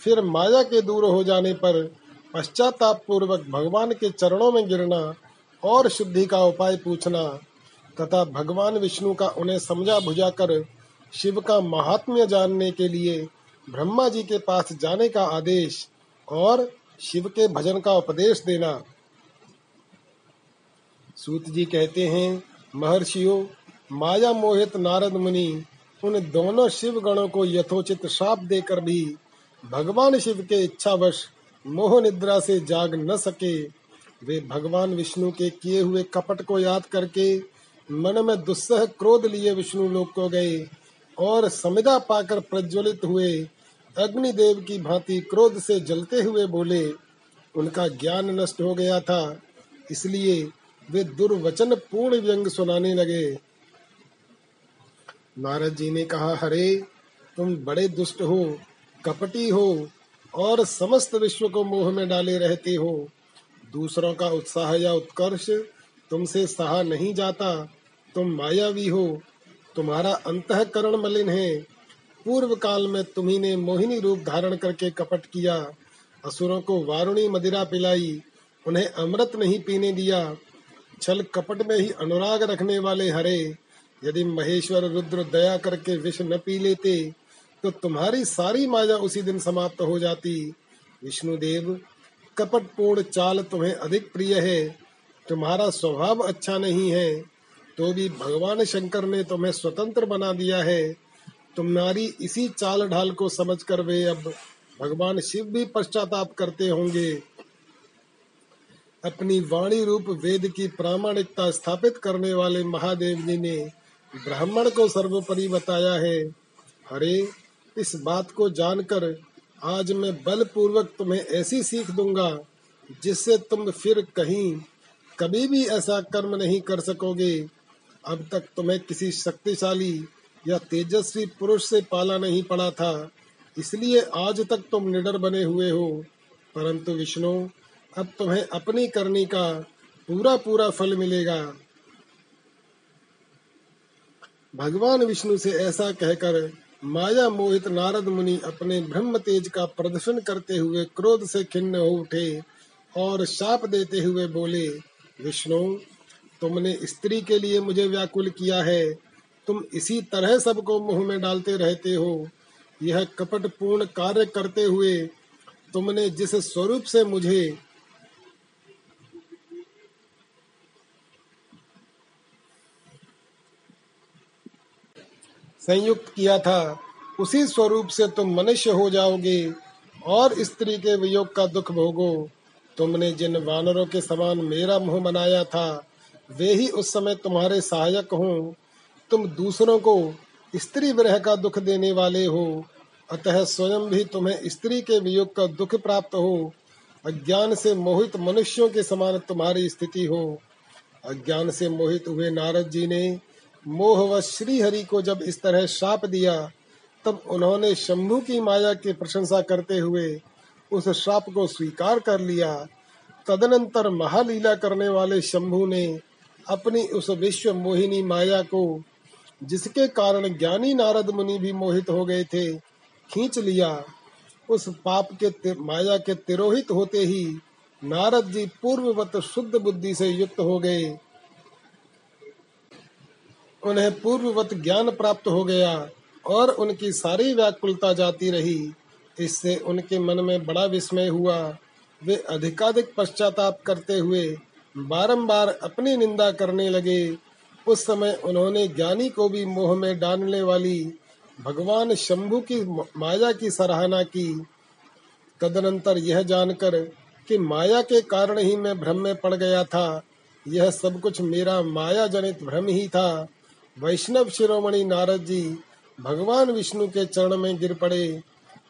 फिर माया के दूर हो जाने पर पश्चाताप पूर्वक भगवान के चरणों में गिरना और शुद्धि का उपाय पूछना तथा भगवान विष्णु का उन्हें समझा बुझा कर शिव का महात्म्य जानने के लिए ब्रह्मा जी के पास जाने का आदेश और शिव के भजन का उपदेश देना। सूत जी कहते हैं, महर्षियों, माया मोहित नारद मुनि, उन दोनों शिव गणों को यथोचित श्राप देकर भी भगवान शिव के इच्छावश मोह निद्रा से जाग न सके। वे भगवान विष्णु के किए हुए कपट को याद करके मन में दुस्सह क्रोध लिए विष्णु लोक को गए और समिधा पाकर प्रज्वलित हुए। अग्निदेव की भांति क्रोध से जलते हुए बोले, उनका ज्ञान नष्ट हो गया था, इसलिए वे दुर्वचन पूर्ण व्यंग सुनाने लगे। नारद जी ने कहा, हरे, तुम बड़े दुष्ट हो, कपटी हो और समस्त विश्व को मोह में डाले रहते हो। दूसरों का उत्साह या उत्कर्ष तुमसे सहा नहीं जाता। तुम मायावी हो, तुम्हारा अंतकरण मलिन है। पूर्व काल में तुम्ही ने मोहिनी रूप धारण करके कपट किया, असुरों को वारुणी मदिरा पिलाई, उन्हें अमृत नहीं पीने दिया। छल कपट में ही अनुराग रखने वाले हरे, यदि महेश्वर रुद्र दया करके विष न पी लेते तो तुम्हारी सारी माया उसी दिन समाप्त हो जाती। विष्णुदेव कपट पूर्ण चाल तुम्हें अधिक प्रिय है। तुम्हारा स्वभाव अच्छा नहीं है। तो भी भगवान शंकर ने तुम्हें स्वतंत्र बना दिया है। तुम्हारी इसी चाल ढाल को समझकर वे अब भगवान शिव भी पश्चाताप करते होंगे। अपनी वाणी रूप वेद की प्रामाणिकता स्थापित करने वाले महादेव जी ने ब्राह्मण को सर्वोपरि बताया है। हरे, इस बात को जानकर आज मैं बलपूर्वक तुम्हें ऐसी सीख दूँगा, जिससे तुम फिर कहीं कभी भी ऐसा कर्म नहीं कर सकोगे। अब तक तुम्हें किसी शक्तिशाली या तेजस्वी पुरुष से पाला नहीं पड़ा था। इसलिए आज तक तुम निडर बने हुए हो। परंतु विष्णु, अब तुम्हें अपनी करनी का पूरा पूरा फल मिलेगा। भगवान विष्णु से ऐसा कहकर माया मोहित नारद मुनि अपने ब्रह्म तेज का प्रदर्शन करते हुए क्रोध से खिन्न हो उठे और शाप देते हुए बोले, विष्णु तुमने स्त्री के लिए मुझे व्याकुल किया है। तुम इसी तरह सबको मुँह में डालते रहते हो। यह कपट पूर्ण कार्य करते हुए तुमने जिस स्वरूप से मुझे संयुक्त किया था, उसी स्वरूप से तुम मनुष्य हो जाओगे और स्त्री के वियोग का दुख भोगो। तुमने जिन वानरों के समान मेरा मुँह बनाया था वे ही उस समय तुम्हारे सहायक हों। तुम दूसरों को स्त्री विरह का दुख देने वाले हो। अतः स्वयं भी तुम्हें स्त्री के वियोग का दुख प्राप्त हो। अज्ञान से मोहित मनुष्यों के समान तुम्हारी स्थिति हो। अज्ञान से मोहित हुए नारद जी ने मोह व श्री हरि को जब इस तरह शाप दिया, तब उन्होंने शंभु की माया की प्रशंसा करते हुए उस श्राप को स्वीकार कर लिया। तदनंतर महालीला करने वाले शंभु ने अपनी उस विश्व मोहिनी माया को, जिसके कारण ज्ञानी नारद मुनि भी मोहित हो गए थे, खींच लिया। उस पाप के माया के तिरोहित होते ही नारद जी पूर्ववत शुद्ध बुद्धि से युक्त हो गए। उन्हें पूर्ववत ज्ञान प्राप्त हो गया और उनकी सारी व्याकुलता जाती रही। इससे उनके मन में बड़ा विस्मय हुआ। वे अधिकाधिक पश्चाताप करते हुए बारंबार अपनी निंदा करने लगे। उस समय उन्होंने ज्ञानी को भी मोह में डालने वाली भगवान शंभु की माया की सराहना की। तदनंतर यह जानकर कि माया के कारण ही मैं भ्रम में पड़ गया था। यह सब कुछ मेरा माया जनित भ्रम ही था। वैष्णव शिरोमणि नारद जी भगवान विष्णु के चरण में गिर पड़े।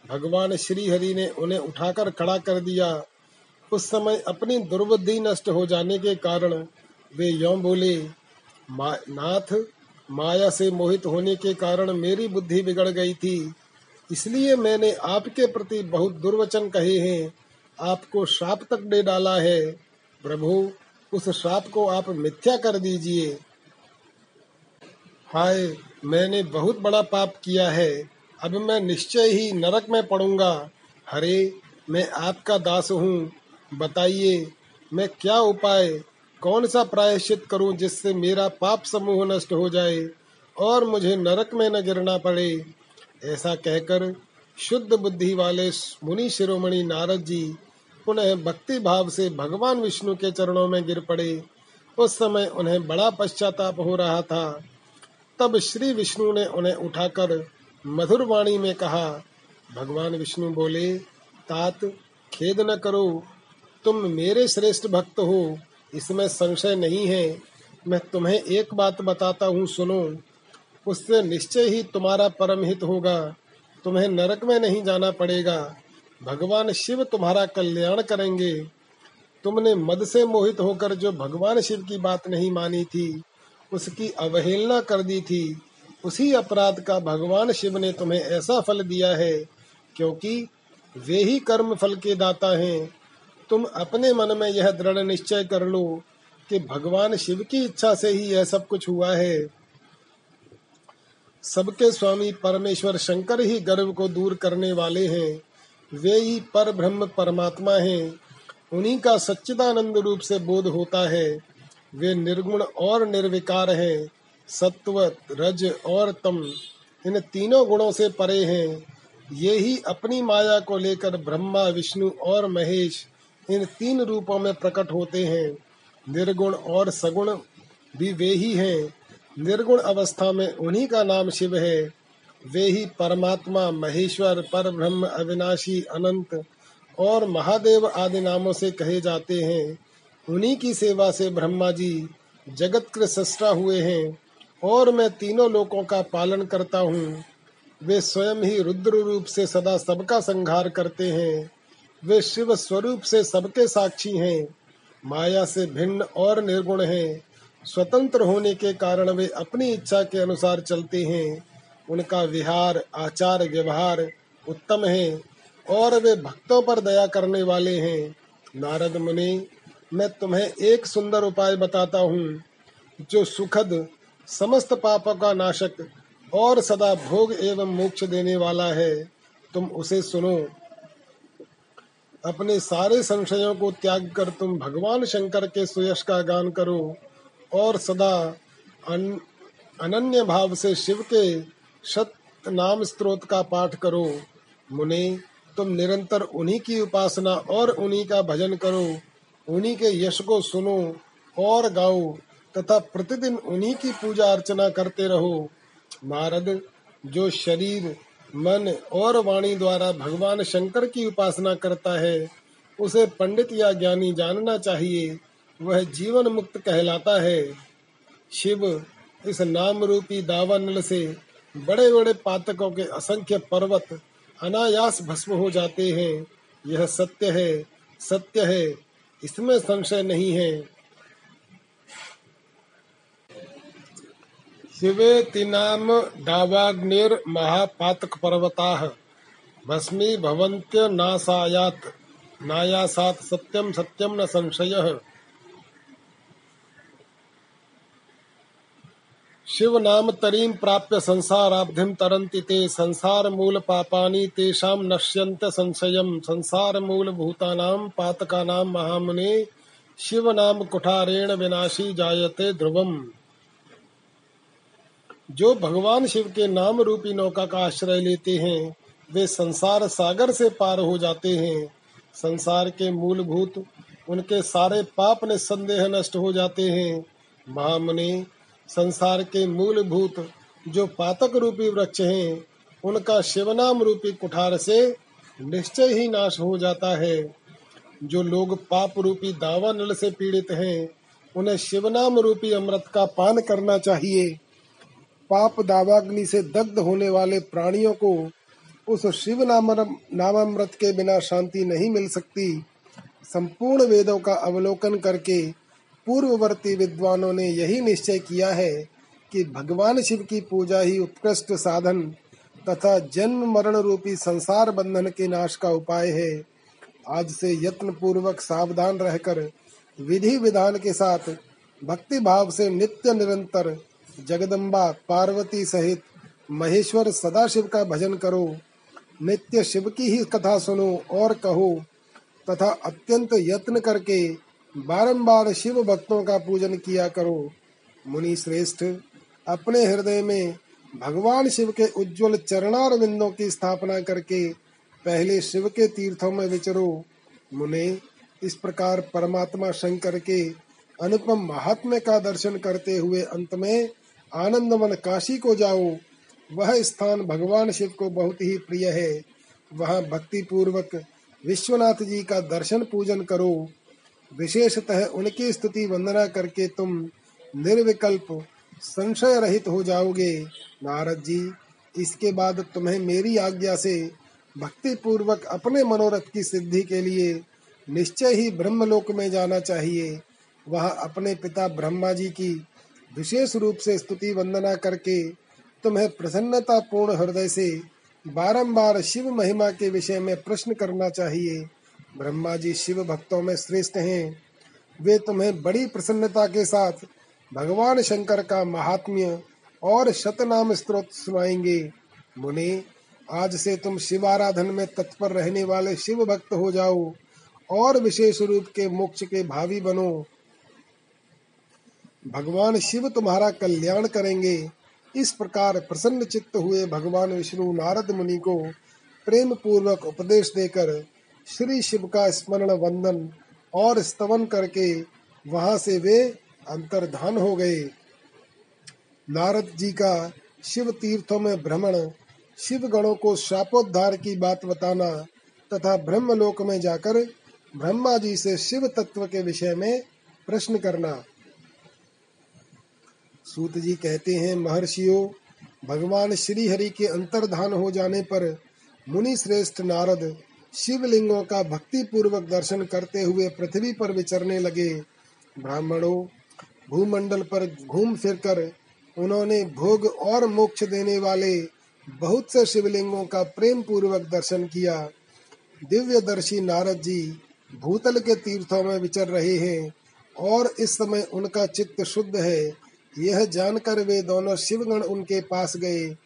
भगवान श्री हरि ने उन्हें उठाकर खड़ा कर दिया। उस समय अपनी दुर्बुद्धि नष्ट हो जाने के कारण वे यो बोले मा, नाथ माया से मोहित होने के कारण मेरी बुद्धि बिगड़ गई थी। इसलिए मैंने आपके प्रति बहुत दुर्वचन कहे हैं। आपको श्राप तक दे डाला है। प्रभु उस श्राप को आप मिथ्या कर दीजिए। हाय मैंने बहुत बड़ा पाप किया है। अब मैं निश्चय ही नरक में पड़ूँगा। हरे मैं आपका दास हूँ। बताइए, मैं क्या उपाय कौन सा प्रायश्चित करूँ जिससे मेरा पाप समूह नष्ट हो जाए और मुझे नरक में न गिरना पड़े? ऐसा कहकर शुद्ध बुद्धि वाले मुनि शिरोमणि नारद जी पुनः भक्ति भाव से भगवान विष्णु के चरणों में गिर पड़े। उस समय उन्हें बड़ा पश्चाताप हो रहा था। तब श्री विष्णु ने उन्हें उठाकर मधुर वाणी में कहा, भगवान विष्णु बोले, तात, खेद न करो तुम मेरे श्रेष्ठ भक्त हो, इसमें संशय नहीं है। मैं तुम्हें एक बात बताता हूँ, सुनो। उससे निश्चय ही तुम्हारा परम हित होगा। तुम्हें नरक में नहीं जाना पड़ेगा। भगवान शिव तुम्हारा कल्याण करेंगे। तुमने मद से मोहित होकर जो भगवान शिव की बात नहीं मानी थी, उसकी अवहेलना कर दी थी। उसी अपराध का भगवान शिव ने तुम्हें ऐसा फल दिया है, क्योंकि वे ही कर्म फल के दाता हैं। तुम अपने मन में यह दृढ़ निश्चय कर लो कि भगवान शिव की इच्छा से ही यह सब कुछ हुआ है। सबके स्वामी परमेश्वर शंकर ही गर्व को दूर करने वाले हैं। वे ही पर ब्रह्म परमात्मा हैं। उन्हीं का सच्चिदानंद रूप से बोध होता है। वे निर्गुण और निर्विकार हैं। सत्व रज और तम, इन तीनों गुणों से परे हैं। ये ही अपनी माया को लेकर ब्रह्मा, विष्णु और महेश इन तीन रूपों में प्रकट होते हैं। निर्गुण और सगुण भी वे ही हैं। निर्गुण अवस्था में उन्हीं का नाम शिव है। वे ही परमात्मा, महेश्वर पर ब्रह्म अविनाशी, अनंत और महादेव आदि नामों से कहे जाते हैं। उन्हीं की सेवा से ब्रह्मा जी जगत के सृष्टा हुए हैं और मैं तीनों लोकों का पालन करता हूँ। वे स्वयं ही रुद्र रूप से सदा सबका संहार करते हैं। वे शिव स्वरूप से सबके साक्षी हैं। माया से भिन्न और निर्गुण हैं। स्वतंत्र होने के कारण वे अपनी इच्छा के अनुसार चलते हैं। उनका विहार, आचार, व्यवहार उत्तम है और वे भक्तों पर दया करने वाले हैं। नारद मुनि, मैं तुम्हें एक सुंदर उपाय बताता हूँ। जो सुखद, समस्त पापों का नाशक और सदा भोग एवं मोक्ष देने वाला है। तुम उसे सुनो। अपने सारे संशयों को त्याग कर तुम भगवान शंकर के सुयश का गान करो और सदा अन, अनन्य भाव से शिव के शत नाम स्त्रोत का पाठ करो। मुने तुम निरंतर उन्हीं की उपासना और उन्हीं का भजन करो। उन्हीं के यश को सुनो और गाओ तथा प्रतिदिन उन्हीं की पूजा अर्चना करते रहो। नारद जो शरीर मन और वाणी द्वारा भगवान शंकर की उपासना करता है, उसे पंडित या ज्ञानी जानना चाहिए, वह जीवन मुक्त कहलाता है। शिव इस नाम रूपी दावानल से बड़े बड़े पातकों के असंख्य पर्वत अनायास भस्म हो जाते हैं। यह सत्य है सत्य है, इसमें संशय नहीं है। शिवेति नाम डावाग्निर्महापातकपर्वताः भस्मी भवन्त्य नासायात्। नायासात् सत्यम सत्यम न संशयः। शिव नाम तरीम प्राप्य संसाराब्धिम तरन्ति ते संसार मूल पापानि तेषां नश्यन्त संशयम संसार मूल भूतानां पातकानां महामुने शिव नाम कुठारेण विनाशी जायते ध्रुवम्। जो भगवान शिव के नाम रूपी नौका का आश्रय लेते हैं, वे संसार सागर से पार हो जाते हैं। संसार के मूलभूत, उनके सारे पाप ने संदेह नष्ट हो जाते हैं। महामुनि, संसार के मूलभूत, जो पातक रूपी वृक्ष हैं, उनका शिवनाम रूपी कुठार से निश्चय ही नाश हो जाता है। जो लोग पाप रूपी दावा नल से पीड़ित हैं, उन्हें शिवनाम रूपी अमृत का पान करना चाहिए। पाप दावाग्नि से दग्ध होने वाले प्राणियों को उस शिव नाम नामामृत के बिना शांति नहीं मिल सकती। संपूर्ण वेदों का अवलोकन करके पूर्ववर्ती विद्वानों ने यही निश्चय किया है कि भगवान शिव की पूजा ही उत्कृष्ट साधन तथा जन्म मरण रूपी संसार बंधन के नाश का उपाय है। आज से यत्न पूर्वक सावधान रहकर विधि विधान के साथ भक्ति भाव से नित्य निरंतर जगदम्बा पार्वती सहित महेश्वर सदाशिव का भजन करो। नित्य शिव की ही कथा सुनो और कहो। तथा अत्यंत यत्न करके बारंबार शिव भक्तों का पूजन किया करो। मुनि श्रेष्ठ, अपने हृदय में भगवान शिव के उज्जवल चरणार बिंदों की स्थापना करके पहले शिव के तीर्थों में विचरो। मुने, इस प्रकार परमात्मा शंकर के अनुपम महात्म्य का दर्शन करते हुए अंत में आनंदवन काशी को जाओ। वह स्थान भगवान शिव को बहुत ही प्रिय है। वहाँ भक्ति पूर्वक विश्वनाथ जी का दर्शन पूजन करो। विशेषतः उनकी स्तुति वंदना करके तुम निर्विकल्प संशय रहित हो जाओगे। नारद जी, इसके बाद तुम्हें मेरी आज्ञा से भक्ति पूर्वक अपने मनोरथ की सिद्धि के लिए निश्चय ही ब्रह्मलोक में जाना चाहिए। वह अपने पिता ब्रह्मा जी की विशेष रूप से स्तुति वंदना करके तुम्हें प्रसन्नता पूर्ण हृदय से बारंबार शिव महिमा के विषय में प्रश्न करना चाहिए। ब्रह्मा जी शिव भक्तों में श्रेष्ठ हैं। वे तुम्हें बड़ी प्रसन्नता के साथ भगवान शंकर का महात्म्य और शतनाम स्त्रोत सुनाएँगे। मुनि, आज से तुम शिव आराधन में तत्पर रहने वाले शिव भक्त हो जाओ और विशेष रूप के मोक्ष के भावी बनो। भगवान शिव तुम्हारा कल्याण करेंगे। इस प्रकार प्रसन्न चित्त हुए भगवान विष्णु नारद मुनि को प्रेम पूर्वक उपदेश देकर श्री शिव का स्मरण, वंदन और स्तवन करके वहाँ से वे अंतर्धान हो गए। नारद जी का शिव तीर्थों में भ्रमण, शिव गणों को शापोद्धार की बात बताना तथा ब्रह्मलोक में जाकर ब्रह्मा जी से शिव तत्व के विषय में प्रश्न करना। सूत जी कहते हैं, महर्षियों, भगवान श्री हरि के अंतर्धान हो जाने पर मुनि श्रेष्ठ नारद शिवलिंगों का भक्ति पूर्वक दर्शन करते हुए पृथ्वी पर विचरने लगे। ब्राह्मणों, भूमंडल पर घूम फिरकर उन्होंने भोग और मोक्ष देने वाले बहुत से शिवलिंगों का प्रेम पूर्वक दर्शन किया। दिव्य दर्शी नारद जी भूतल के तीर्थों में विचर रहे हैं और इस समय उनका चित्त शुद्ध है। यह जानकर वे दोनों शिवगण उनके पास गए।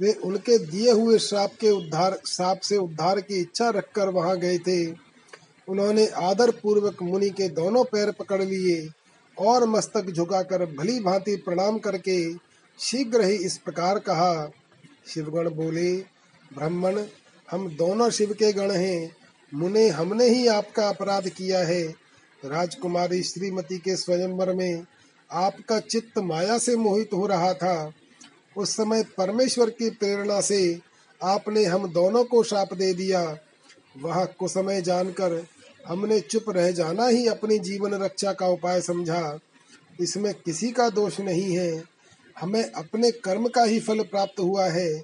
वे उनके दिए हुए श्राप के उद्धार साप से उद्धार की इच्छा रखकर वहाँ गए थे। उन्होंने आदर पूर्वक मुनि के दोनों पैर पकड़ लिए और मस्तक झुकाकर भली भांति प्रणाम करके शीघ्र ही इस प्रकार कहा, शिवगण बोले, ब्राह्मण, हम दोनों शिव के गण हैं। मुने हमने ही आपका अपराध किया है। राजकुमारी श्रीमती के स्वयंवर में आपका चित्त माया से मोहित हो रहा था। उस समय परमेश्वर की प्रेरणा से आपने हम दोनों को शाप दे दिया। वह कुसमय जानकर हमने चुप रह जाना ही अपनी जीवन रक्षा का उपाय समझा। इसमें किसी का दोष नहीं है। हमें अपने कर्म का ही फल प्राप्त हुआ है।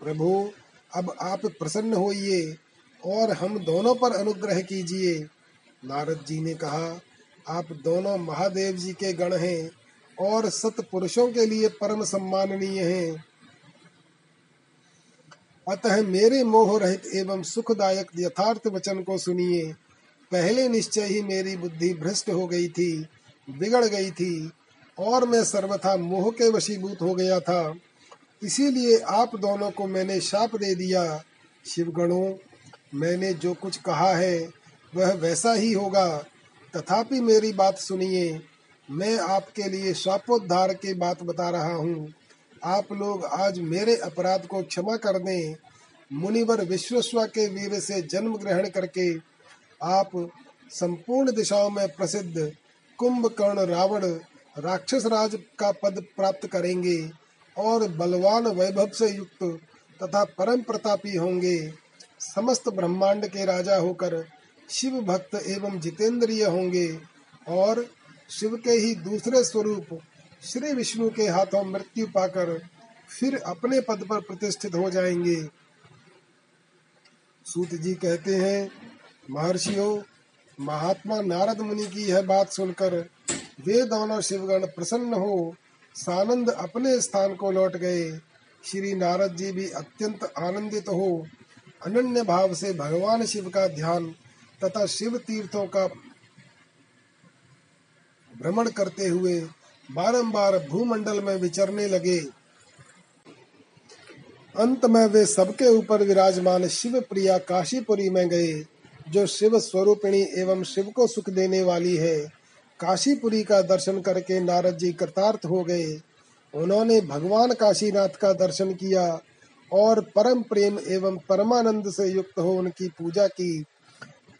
प्रभु, अब आप प्रसन्न होइए और हम दोनों पर अनुग्रह कीजिए। नारद जी ने कहा आप दोनों महादेव जी के गण हैं और सत पुरुषों के लिए परम सम्माननीय हैं। अतः मेरे मोह रहित एवं सुखदायक यथार्थ वचन को सुनिए। पहले निश्चय ही मेरी बुद्धि भ्रष्ट हो गई थी, बिगड़ गई थी, और मैं सर्वथा मोह के वशीभूत हो गया था। इसीलिए आप दोनों को मैंने शाप दे दिया। शिवगणों, मैंने जो कुछ कहा है, वह वैसा ही होगा। तथापि मेरी बात सुनिए। मैं आपके लिए शापोद्धार की बात बता रहा हूँ। आप लोग आज मेरे अपराध को क्षमा कर दें। मुनिवर विश्वस्वा के वीर से जन्म ग्रहण करके आप संपूर्ण दिशाओं में प्रसिद्ध कुंभकर्ण रावण राक्षस राज का पद प्राप्त करेंगे और बलवान वैभव से युक्त तथा परम प्रतापी होंगे। समस्त ब्रह्मांड के राजा होकर शिव भक्त एवं जितेंद्रिय होंगे और शिव के ही दूसरे स्वरूप श्री विष्णु के हाथों मृत्यु पाकर फिर अपने पद पर प्रतिष्ठित हो जाएँगे। सूत जी कहते हैं, महर्षियों, महात्मा नारद मुनि की यह बात सुनकर वे दोनों शिवगण प्रसन्न हो सानंद अपने स्थान को लौट गए। श्री नारद जी भी अत्यंत आनंदित हो, अनन्य भाव से भगवान शिव का ध्यान तथा शिव तीर्थों का भ्रमण करते हुए बारंबार भूमंडल में विचरने लगे। अंत में वे सबके ऊपर विराजमान शिव प्रिया काशीपुरी में गए, जो शिव स्वरूपिणी एवं शिव को सुख देने वाली है। काशीपुरी का दर्शन करके नारद जी कृतार्थ हो गए। उन्होंने भगवान काशीनाथ का दर्शन किया और परम प्रेम एवं परमानंद से युक्त हो उनकी पूजा की।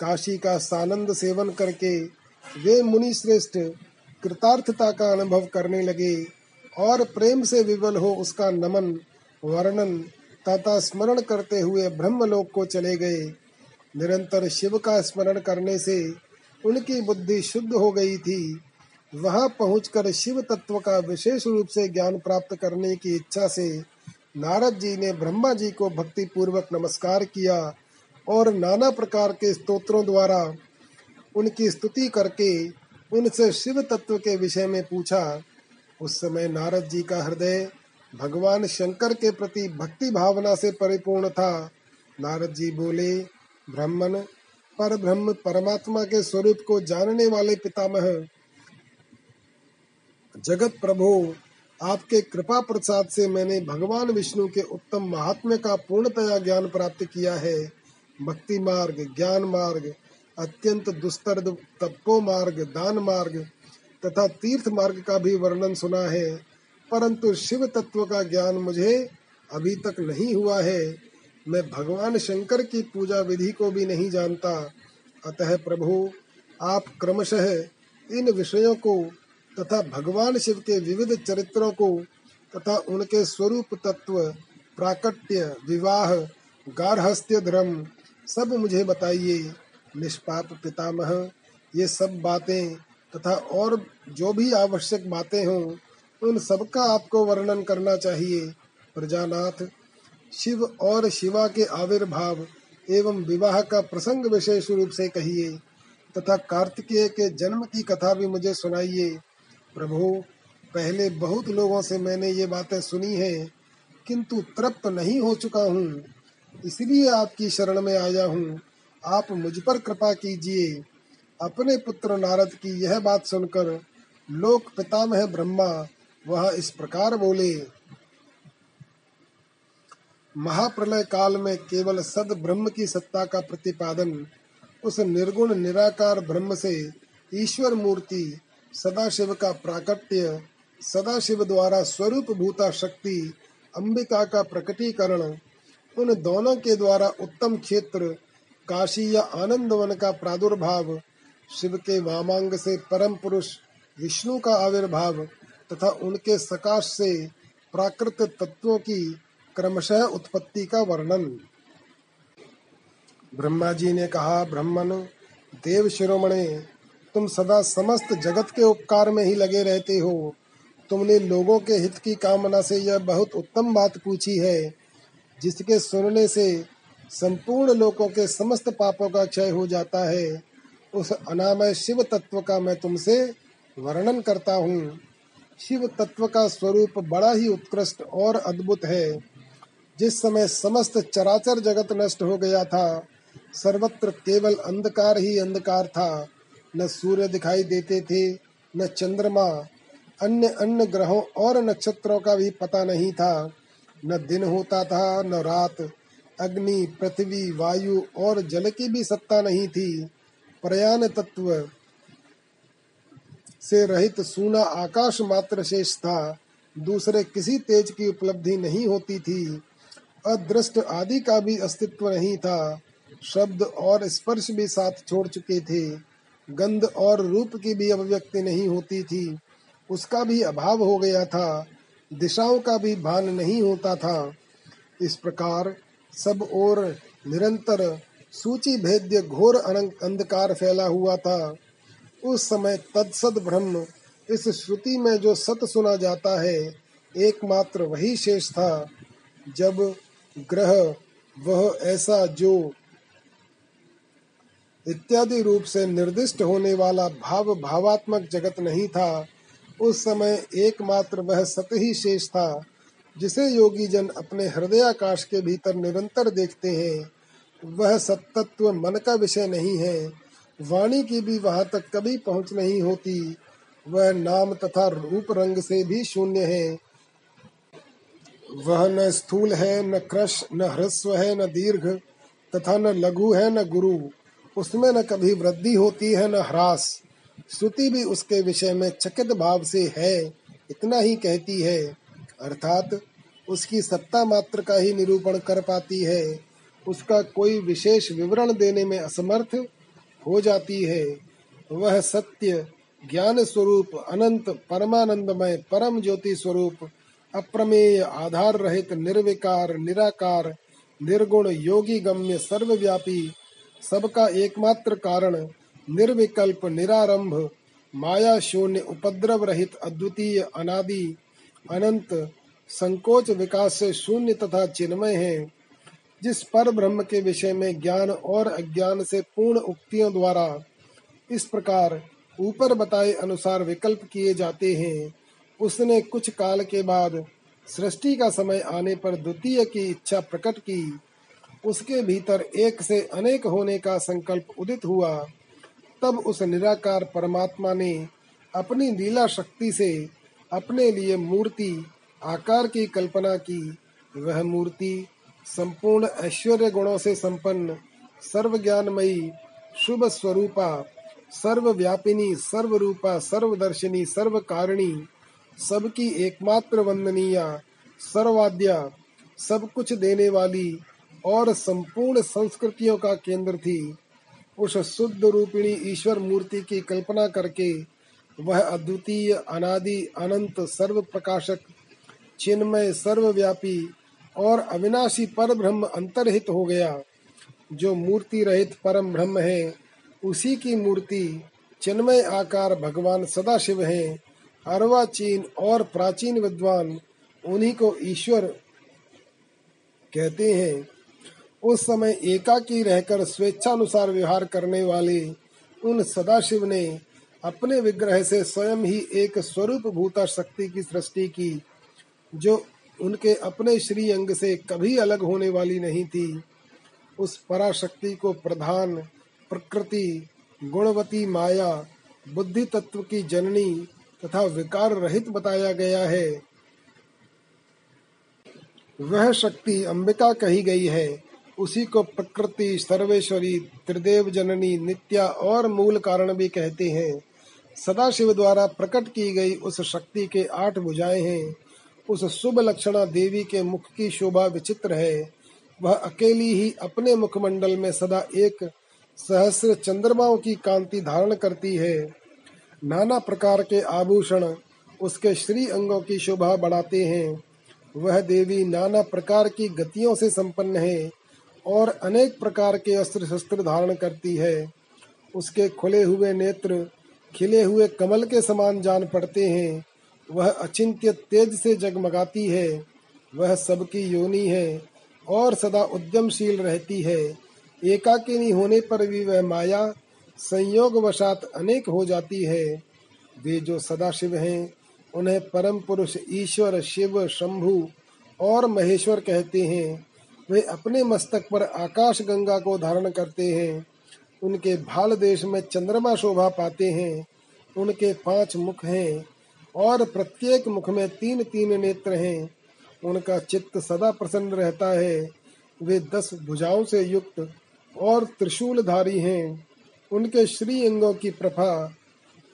काशी का सानंद सेवन करके वे मुनि श्रेष्ठ कृतार्थता का अनुभव करने लगे और प्रेम से विवल हो उसका नमन, वर्णन, तथा स्मरण करते हुए ब्रह्मलोक को चले गए। निरंतर शिव का स्मरण करने से उनकी बुद्धि शुद्ध हो गई थी। वहाँ पहुंचकर शिव तत्व का विशेष रूप से ज्ञान प्राप्त करने की इच्छा से नारद जी ने ब्रह्मा जी को भक्ति पूर्वक नमस्कार किया और नाना प्रकार के स्तोत्रों द्वारा उनकी स्तुति करके उनसे शिव तत्व के विषय में पूछा, उस समय नारद जी का हृदय भगवान शंकर के प्रति भक्ति भावना से परिपूर्ण था। नारद जी बोले, ब्राह्मण, पर ब्रह्म परमात्मा के स्वरूप को जानने वाले पितामह, जगत प्रभु, आपके कृपा प्रसाद से मैंने भगवान विष्णु के उत्तम महात्म्य का पूर्णतया ज्ञान प्राप्त किया है। भक्ति मार्ग, ज्ञान मार्ग, अत्यंत दुस्तर तपो मार्ग, दान मार्ग तथा तीर्थ मार्ग का भी वर्णन सुना है। परंतु शिव तत्व का ज्ञान मुझे अभी तक नहीं हुआ है। मैं भगवान शंकर की पूजा विधि को भी नहीं जानता। अतः प्रभु, आप क्रमशः इन विषयों को तथा भगवान शिव के विविध चरित्रों को तथा उनके स्वरूप तत्व, प्राकट्य, विवाह, गार्हस्थ्य, धर्म सब मुझे बताइए, निष्पाप पितामह, ये सब बातें तथा और जो भी आवश्यक बातें हों, उन सबका आपको वर्णन करना चाहिए। प्रजानाथ, शिव और शिवा के आविर्भाव एवं विवाह का प्रसंग विशेष रूप से कहिए, तथा कार्तिकेय के जन्म की कथा भी मुझे सुनाइए। प्रभु, पहले बहुत लोगों से मैंने ये बातें सुनी है, किंतु तृप्त नहीं हो चुका हूँ। इसलिए आपकी शरण में आया हूँ। आप मुझ पर कृपा कीजिए। अपने पुत्र नारद की यह बात सुनकर लोक पितामह ब्रह्मा वह इस प्रकार बोले, महाप्रलय काल में केवल सद ब्रह्म की सत्ता का प्रतिपादन, उस निर्गुण निराकार ब्रह्म से ईश्वर मूर्ति, सदाशिव का प्राकट्य, सदाशिव द्वारा स्वरूप भूता शक्ति, अंबिका का प्रकटीकरण उन दोनों के द्वारा उत्तम क्षेत्र, काशी या आनंद वन का प्रादुर्भाव, शिव के वामांग से परम पुरुष, विष्णु का आविर्भाव, तथा उनके सकाश से प्राकृत तत्वों की क्रमशः उत्पत्ति का वर्णन। ब्रह्मा जी ने कहा, ब्रह्मन, देव शिरोमणे, तुम सदा समस्त जगत के उपकार में ही लगे रहते हो। तुमने लोगों के हित की कामना से यह बहुत उत्तम बात पूछी है। जिसके सुनने से संपूर्ण लोगों के समस्त पापों का क्षय हो जाता है, उस अनामय शिव तत्व का मैं तुमसे वर्णन करता हूँ। शिव तत्व का स्वरूप बड़ा ही उत्कृष्ट और अद्भुत है। जिस समय समस्त चराचर जगत नष्ट हो गया था, सर्वत्र केवल अंधकार ही अंधकार था। न सूर्य दिखाई देते थे, न चंद्रमा, अन्य अन्य ग्रहों और नक्षत्रों का भी पता नहीं था। न दिन होता था, न रात। अग्नि, पृथ्वी, वायु और जल की भी सत्ता नहीं थी। प्रयाण तत्व से रहित सूना आकाश मात्र शेष था। दूसरे किसी तेज की उपलब्धि नहीं होती थी। अदृष्ट आदि का भी अस्तित्व नहीं था। शब्द और स्पर्श भी साथ छोड़ चुके थे। गंध और रूप की भी अभिव्यक्ति नहीं होती थी। उसका भी अभाव हो गया था। दिशाओं का भी भान नहीं होता था। इस प्रकार सब ओर निरंतर सूची भेद्य घोर अंधकार फैला हुआ था। उस समय तत्सद ब्रह्म इस श्रुति में जो सत सुना जाता है, एकमात्र वही शेष था। जब ग्रह वह ऐसा जो इत्यादि रूप से निर्दिष्ट होने वाला भाव भावात्मक जगत नहीं था उस समय एकमात्र वह सत ही शेष था, जिसे योगी जन अपने हृदयाकाश के भीतर निरंतर देखते हैं। वह सत्तत्व मन का विषय नहीं है, वाणी की भी वहाँ तक कभी पहुँच नहीं होती। वह नाम तथा रूप रंग से भी शून्य है। वह न स्थूल है, न क्रश, न ह्रस्व है, न दीर्घ, तथा न लघु है, न गुरु। उसमें न कभी वृद्धि होती है, न ह्रास। श्रुति भी उसके विषय में चकित भाव से है, इतना ही कहती है। अर्थात, उसकी सत्ता मात्र का ही निरूपण कर पाती है। उसका कोई विशेष विवरण देने में असमर्थ हो जाती है। वह सत्य, ज्ञान स्वरूप, अनंत, परमानंदमय, परम ज्योति स्वरूप, अप्रमेय, आधार रहित, निर्विकार, निराकार, निर्गुण, योगी, गम्य, सर्वव्यापी, सबका एकमात्र कारण निर्विकल्प, निरारंभ, माया शून्य, उपद्रव रहित, अद्वितीय, अनादि, अनंत, संकोच विकास से शून्य तथा चिन्मय है। जिस पर ब्रह्म के विषय में ज्ञान और अज्ञान से पूर्ण उक्तियों द्वारा इस प्रकार ऊपर बताए अनुसार विकल्प किए जाते हैं, उसने कुछ काल के बाद सृष्टि का समय आने पर द्वितीय की इच्छा प्रकट की। उसके भीतर एक से अनेक होने का संकल्प उदित हुआ। तब उस निराकार परमात्मा ने अपनी लीला शक्ति से अपने लिए मूर्ति, आकार की कल्पना की। वह मूर्ति संपूर्ण ऐश्वर्य गुणों से संपन्न सर्व ज्ञानमयी शुभ स्वरूपा, सर्वव्यापिनी, सर्वरूपा, सर्वदर्शिनी सर्व कारिणी सबकी एकमात्र वंदनीय सर्वाद्या सब कुछ देने वाली और संपूर्ण संस्कृतियों का केंद्र थी। उस शुद्ध रूपिणी ईश्वर मूर्ति की कल्पना करके वह अद्वितीय, अनादि, अनंत सर्व प्रकाशक चिन्मय, सर्वव्यापी और अविनाशी पर ब्रह्म अंतरहित हो गया। जो मूर्ति रहित परम ब्रह्म है, उसी की मूर्ति चिन्मय आकार भगवान सदाशिव है। अर्वाचीन और प्राचीन विद्वान उन्हीं को ईश्वर कहते हैं। उस समय एकाकी रहकर स्वेच्छानुसार व्यवहार करने वाले उन सदाशिव ने अपने विग्रह से स्वयं ही एक स्वरूप भूता शक्ति की सृष्टि की, जो उनके अपने श्री अंग से कभी अलग होने वाली नहीं थी। उस पराशक्ति को प्रधान, प्रकृति, गुणवती माया बुद्धि तत्व की जननी तथा विकार रहित बताया गया है। वह शक्ति अंबिका कही गई है। उसी को प्रकृति, सर्वेश्वरी, त्रिदेव जननी, नित्या और मूल कारण भी कहते हैं। सदाशिव द्वारा प्रकट की गई उस शक्ति के आठ भुजाएँ हैं। उस शुभ लक्षणा देवी के मुख की शोभा विचित्र है। वह अकेली ही अपने मुखमंडल में सदा एक सहस्र चंद्रमाओं की कांति धारण करती है। नाना प्रकार के आभूषण उसके श्री अंगों की शोभा बढ़ाते हैं। वह देवी नाना प्रकार की गतियों से संपन्न है। और अनेक प्रकार के अस्त्र शस्त्र धारण करती है। उसके खुले हुए नेत्र, खिले हुए कमल के समान जान पड़ते हैं। वह अचिंत्य तेज से जगमगाती है। वह सबकी योनि है और सदा उद्यमशील रहती है। एकाकिनी होने पर भी वह माया संयोग वशात अनेक हो जाती है। वे जो सदा शिव हैं, उन्हें परम पुरुष ईश्वर, शिव, शंभु और महेश्वर कहते हैं। वे अपने मस्तक पर आकाश गंगा को धारण करते हैं। उनके भाल देश में चंद्रमा शोभा पाते हैं। उनके पाँच मुख हैं और प्रत्येक मुख में तीन तीन नेत्र हैं। उनका चित्त सदा प्रसन्न रहता है। वे दस भुजाओं से युक्त और त्रिशूलधारी हैं। उनके श्री अंगों की प्रभा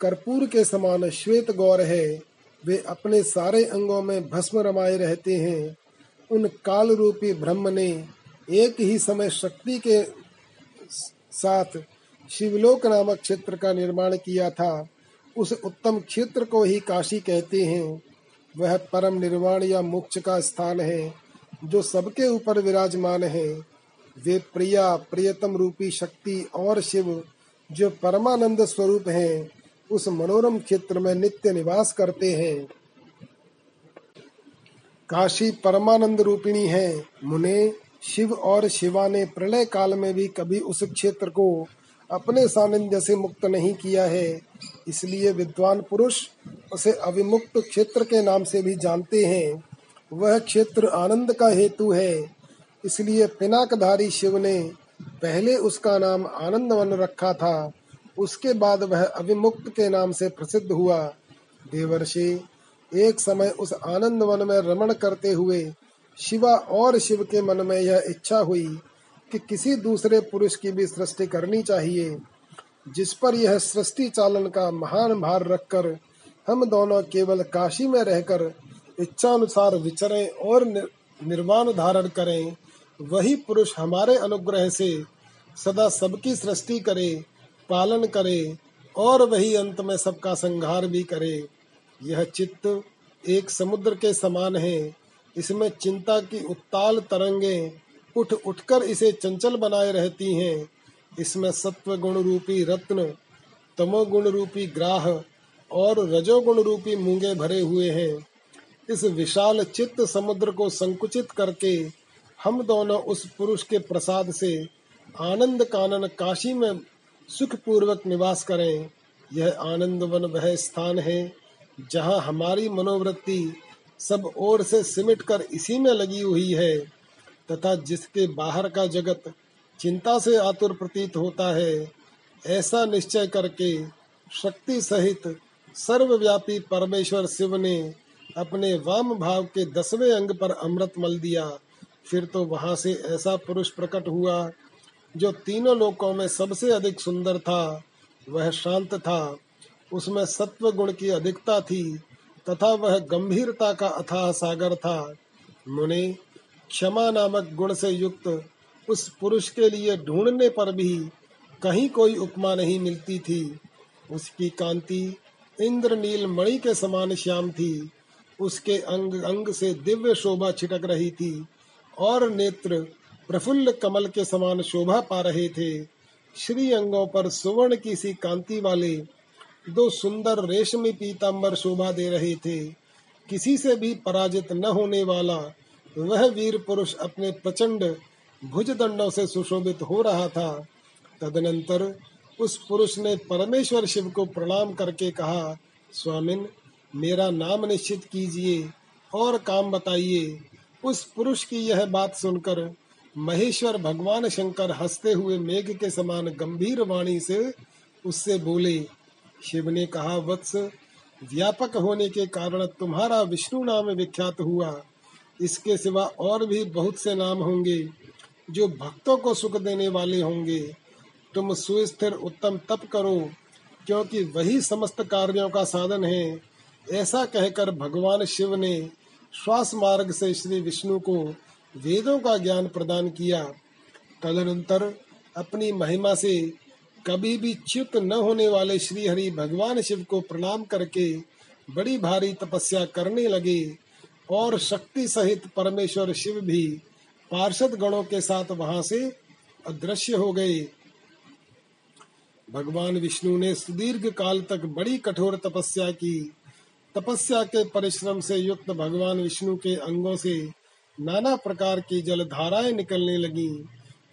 कर्पूर के समान श्वेत गौर है। वे अपने सारे अंगों में भस्म रमाए रहते हैं। उन काल रूपी ब्रह्म ने एक ही समय शक्ति के साथ शिवलोक नामक क्षेत्र का निर्माण किया था। उस उत्तम क्षेत्र को ही काशी कहते हैं। वह परम निर्वाण या मोक्ष का स्थान है, जो सबके ऊपर विराजमान है। वे प्रिया, प्रियतम रूपी शक्ति और शिव, जो परमानंद स्वरूप हैं, उस मनोरम क्षेत्र में नित्य निवास करते हैं। काशी परमानंद रूपिणी है। मुने, शिव और शिवा ने प्रलय काल में भी कभी उस क्षेत्र को अपने सानिध्य से मुक्त नहीं किया है। इसलिए विद्वान पुरुष उसे अविमुक्त क्षेत्र के नाम से भी जानते हैं। वह क्षेत्र आनंद का हेतु है। इसलिए पिनाकधारी शिव ने पहले उसका नाम आनंद वन रखा था। उसके बाद वह अविमुक्त के नाम से प्रसिद्ध हुआ। देवर्षि एक समय उस आनंद वन में रमण करते हुए शिवा और शिव के मन में यह इच्छा हुई कि किसी दूसरे पुरुष की भी सृष्टि करनी चाहिए, जिस पर यह सृष्टि चालन का महान भार रखकर हम दोनों केवल काशी में रहकर इच्छा अनुसार विचरें और निर्वाण धारण करें, वही पुरुष हमारे अनुग्रह से सदा सबकी सृष्टि करे, पालन करे और वही अंत में सबका संहार भी करे। यह चित्त एक समुद्र के समान है। इसमें चिंता की उत्ताल तरंगे उठ उठकर इसे चंचल बनाए रहती हैं। इसमें सत्व गुण रूपी रत्न तमोगुण रूपी ग्राह और रजोगुण रूपी मूँगे भरे हुए हैं। इस विशाल चित्त समुद्र को संकुचित करके हम दोनों उस पुरुष के प्रसाद से आनंद कानन काशी में सुख पूर्वक निवास करें। यह आनंद वन वह स्थान है जहाँ हमारी मनोवृत्ति सब ओर से सिमट कर इसी में लगी हुई है, तथा जिसके बाहर का जगत चिंता से आतुर प्रतीत होता है, ऐसा निश्चय करके शक्ति सहित सर्वव्यापी परमेश्वर शिव ने अपने वाम भाव के दसवें अंग पर अमृत मल दिया। फिर तो वहाँ से ऐसा पुरुष प्रकट हुआ, जो तीनों लोकों में सबसे अधिक सुंदर था, वह शांत था। उसमें सत्व गुण की अधिकता थी, तथा वह गंभीरता का अथाह सागर था। मुनि, क्षमा नामक गुण से युक्त उस पुरुष के लिए ढूँढने पर भी कहीं कोई उपमा नहीं मिलती थी। उसकी कांति इंद्र नील मणि के समान श्याम थी। उसके अंग अंग से दिव्य शोभा छिटक रही थी और नेत्र प्रफुल्ल कमल के समान शोभा पा रहे थे। श्री अंगों पर सुवर्ण की सी कांति वाले दो सुंदर रेशमी पीताम्बर शोभा दे रहे थे। किसी से भी पराजित न होने वाला वह वीर पुरुष अपने प्रचंड भुज दंडों से सुशोभित हो रहा था। तदनंतर उस पुरुष ने परमेश्वर शिव को प्रणाम करके कहा, स्वामिन, मेरा नाम निश्चित कीजिए और काम बताइए। उस पुरुष की यह बात सुनकर महेश्वर भगवान शंकर हँसते हुए मेघ के समान गंभीर वाणी से उससे बोले शिव ने कहा, वत्स व्यापक होने के कारण तुम्हारा विष्णु नाम विख्यात हुआ। इसके सिवा और भी बहुत से नाम होंगे, जो भक्तों को सुख देने वाले होंगे। तुम सुस्थिर उत्तम तप करो, क्योंकि वही समस्त कार्यों का साधन है। ऐसा कहकर भगवान शिव ने श्वास मार्ग से श्री विष्णु को वेदों का ज्ञान प्रदान किया। तदनंतर अपनी महिमा से कभी भी च्युत न होने वाले श्री हरि भगवान शिव को प्रणाम करके बड़ी भारी तपस्या करने लगे और शक्ति सहित परमेश्वर शिव भी पार्षद गणों के साथ वहाँ से अदृश्य हो गए। भगवान विष्णु ने सुदीर्घ काल तक बड़ी कठोर तपस्या की। तपस्या के परिश्रम से युक्त भगवान विष्णु के अंगों से नाना प्रकार की जल धाराएँ निकलने लगी।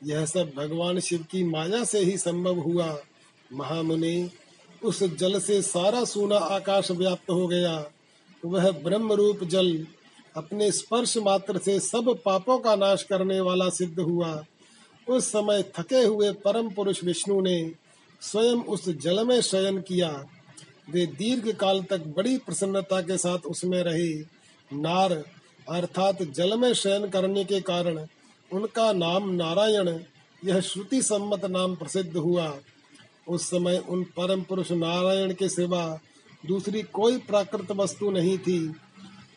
यह सब भगवान शिव की माया से ही संभव हुआ। महामुनि, उस जल से सारा सूना आकाश व्याप्त हो गया। वह ब्रह्म रूप जल अपने स्पर्श मात्र से सब पापों का नाश करने वाला सिद्ध हुआ। उस समय थके हुए परम पुरुष विष्णु ने स्वयं उस जल में शयन किया। वे दीर्घ काल तक बड़ी प्रसन्नता के साथ उसमें रहे। नार, अर्थात जल में शयन करने के कारण उनका नाम नारायण, यह श्रुति सम्मत नाम प्रसिद्ध हुआ। उस समय उन परम पुरुष नारायण के सिवा दूसरी कोई प्राकृत वस्तु नहीं थी।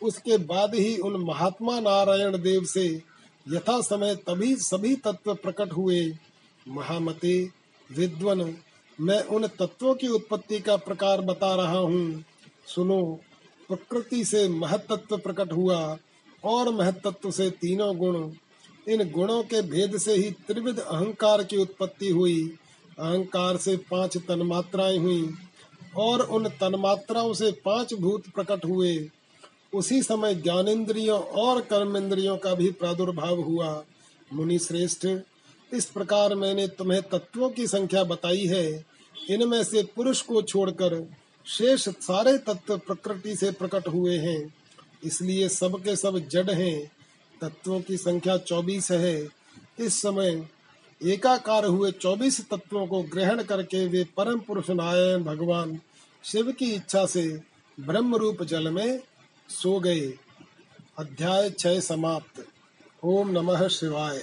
उसके बाद ही उन महात्मा नारायण देव से यथा समय तभी सभी तत्व प्रकट हुए। महामते, विद्वन, मैं उन तत्वों की उत्पत्ति का प्रकार बता रहा हूँ। सुनो, प्रकृति से महतत्व प्रकट हुआ और महतत्व से तीनों गुण। इन गुणों के भेद से ही त्रिविध अहंकार की उत्पत्ति हुई। अहंकार से पाँच तन्मात्राएँ हुई और उन तन्मात्राओं से पाँच भूत प्रकट हुए। उसी समय ज्ञानेन्द्रियों और कर्मेंद्रियों का भी प्रादुर्भाव हुआ। मुनि श्रेष्ठ इस प्रकार मैंने तुम्हें तत्वों की संख्या बताई है। इनमें से पुरुष को छोड़कर शेष सारे तत्व प्रकृति से प्रकट हुए हैं। इसलिए सबके सब जड़ हैं। तत्वों की संख्या चौबीस है। इस समय एकाकार हुए चौबीस तत्वों को ग्रहण करके वे परम पुरुष नारायण भगवान शिव की इच्छा से ब्रह्म रूप जल में सो गए। अध्याय छह समाप्त। ओम नमः शिवाय।